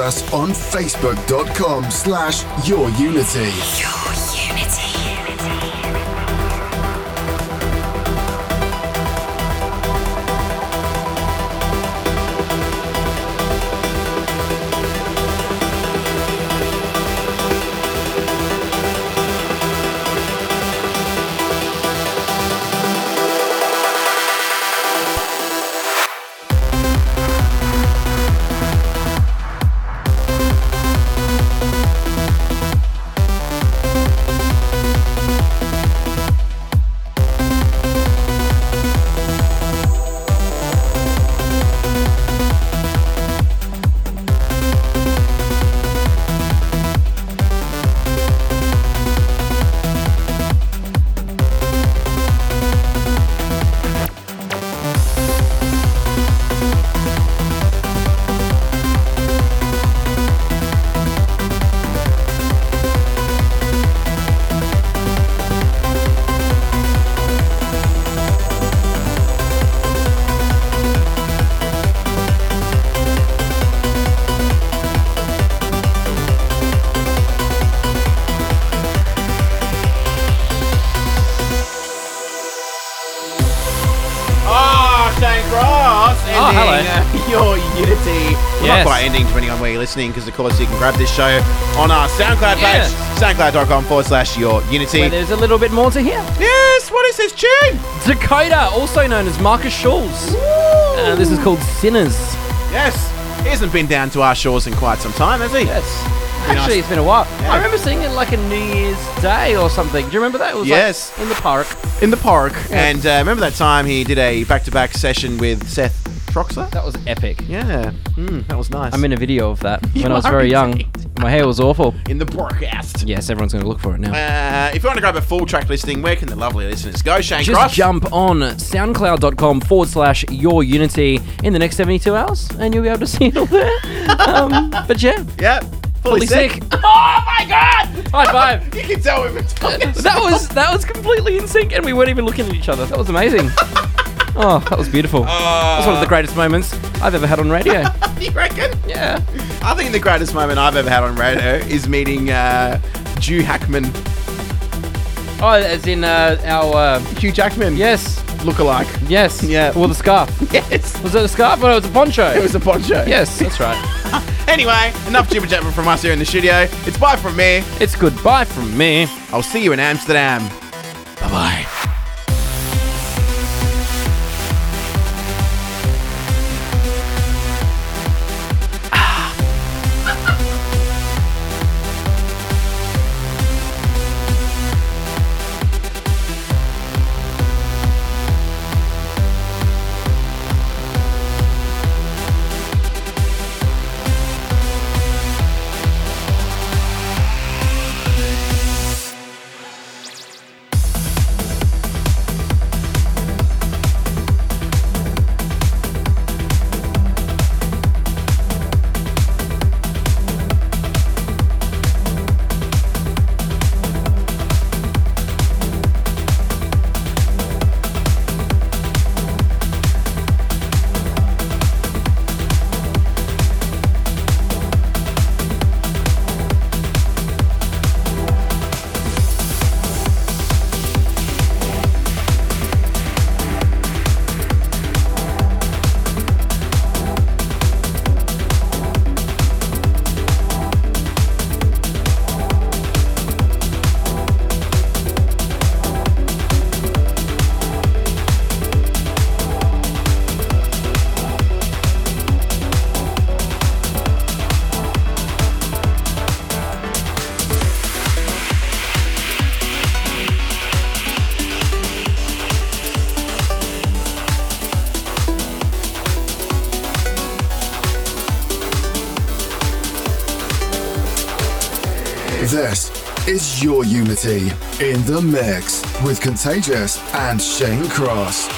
us on facebook.com slash your Oh, hello. uh, your Unity. Well, Yes. Not quite ending, depending on where you're listening, because of course you can grab this show on our SoundCloud page, soundcloud.com forward slash your Unity. Where there's a little bit more to hear. Yes, what is this tune? Dakota, also known as Markus Schulz. Uh, this is called Sinners. Yes, he hasn't been down to our shores in quite some time, has he? Yes. Actually, nice. it's been a while. Yeah. I remember seeing it like a New Year's Day or something. Do you remember that? It was like, Yes. in the park. In the park. And uh, remember that time he did a back-to-back session with Seth Troxler? That was epic. Yeah, mm, that was nice. I'm in a video of that when I was very young. My hair was awful. in the broadcast. Yes, everyone's going to look for it now. Uh, if you want to grab a full track listing, where can the lovely listeners go? Shane Just Cross. jump on soundcloud.com forward slash your unity in the next 72 hours and you'll be able to see it all there. um, but yeah, Yeah, fully, fully sick. sick. Oh my god! High five! You can tell we've been talking. That was that was completely in sync and we weren't even looking at each other. That was amazing. Oh, that was beautiful. That's one of the greatest moments I've ever had on radio. you reckon? Yeah. I think the greatest moment I've ever had on radio is meeting uh, Hugh Hackman. Oh, as in uh, our uh, Hugh Jackman. yes, Lookalike. yes, Yeah. Or the scarf. Yes. Was it a scarf? or was it was a poncho. It was a poncho. Yes, that's right. Anyway, enough jibber jabber from us here in the studio. It's bye from me. It's goodbye from me. I'll see you in Amsterdam. Bye bye. Your Unity in the mix with Contagious and Shane Cross.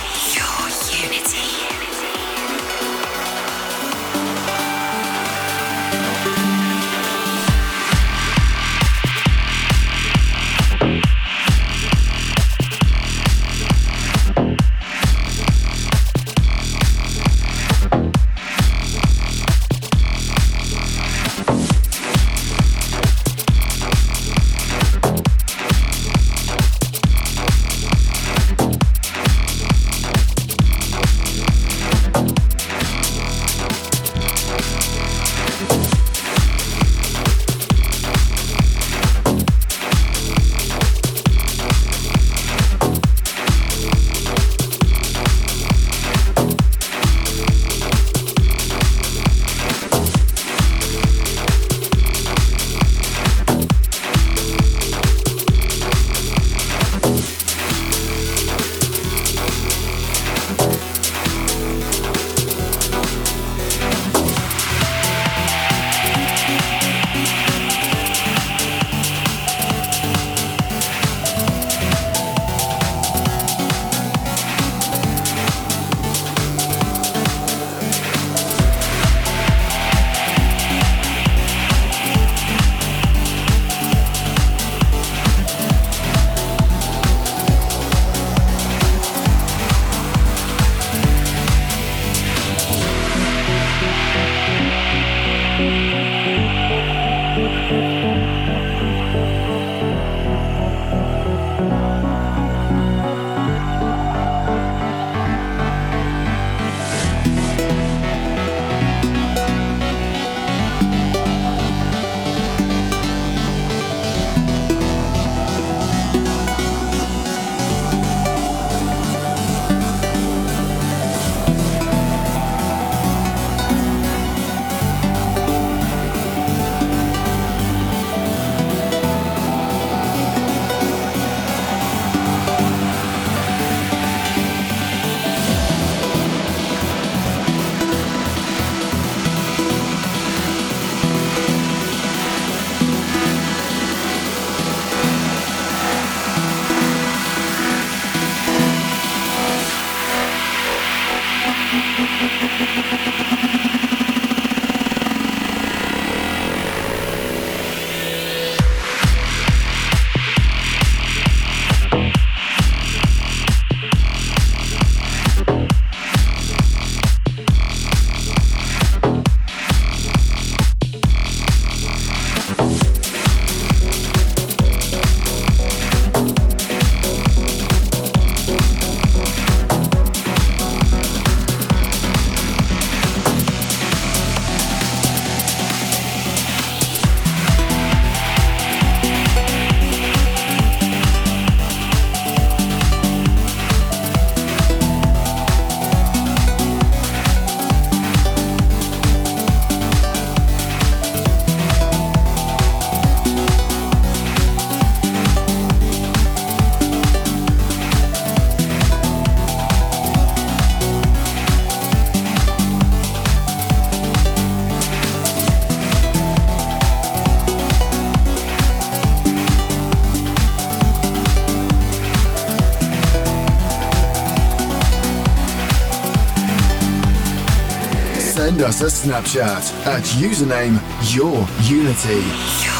Send us a Snapchat at username Your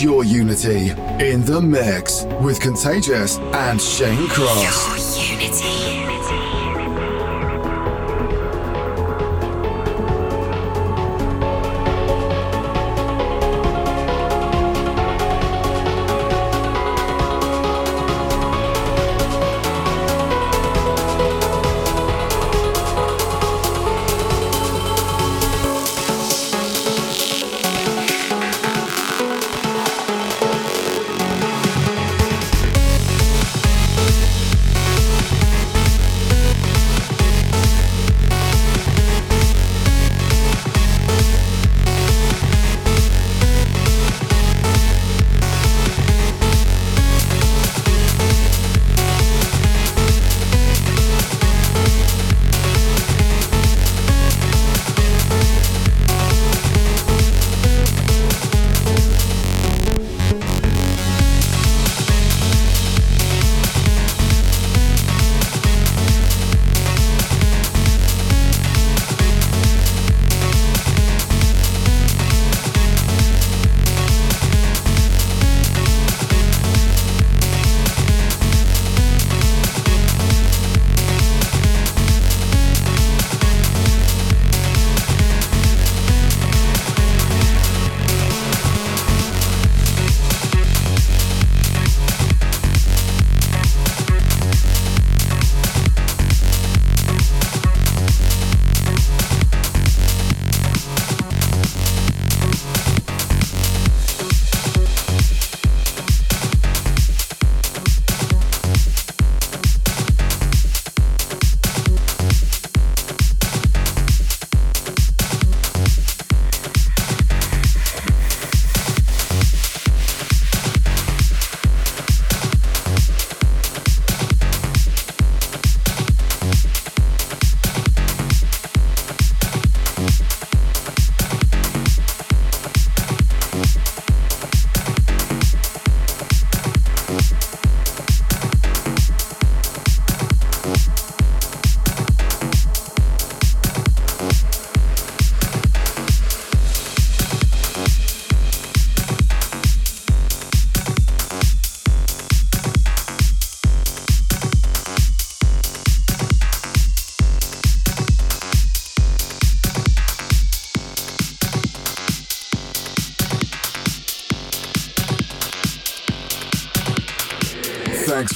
Your Unity in the mix with Contagious and Shane Cross.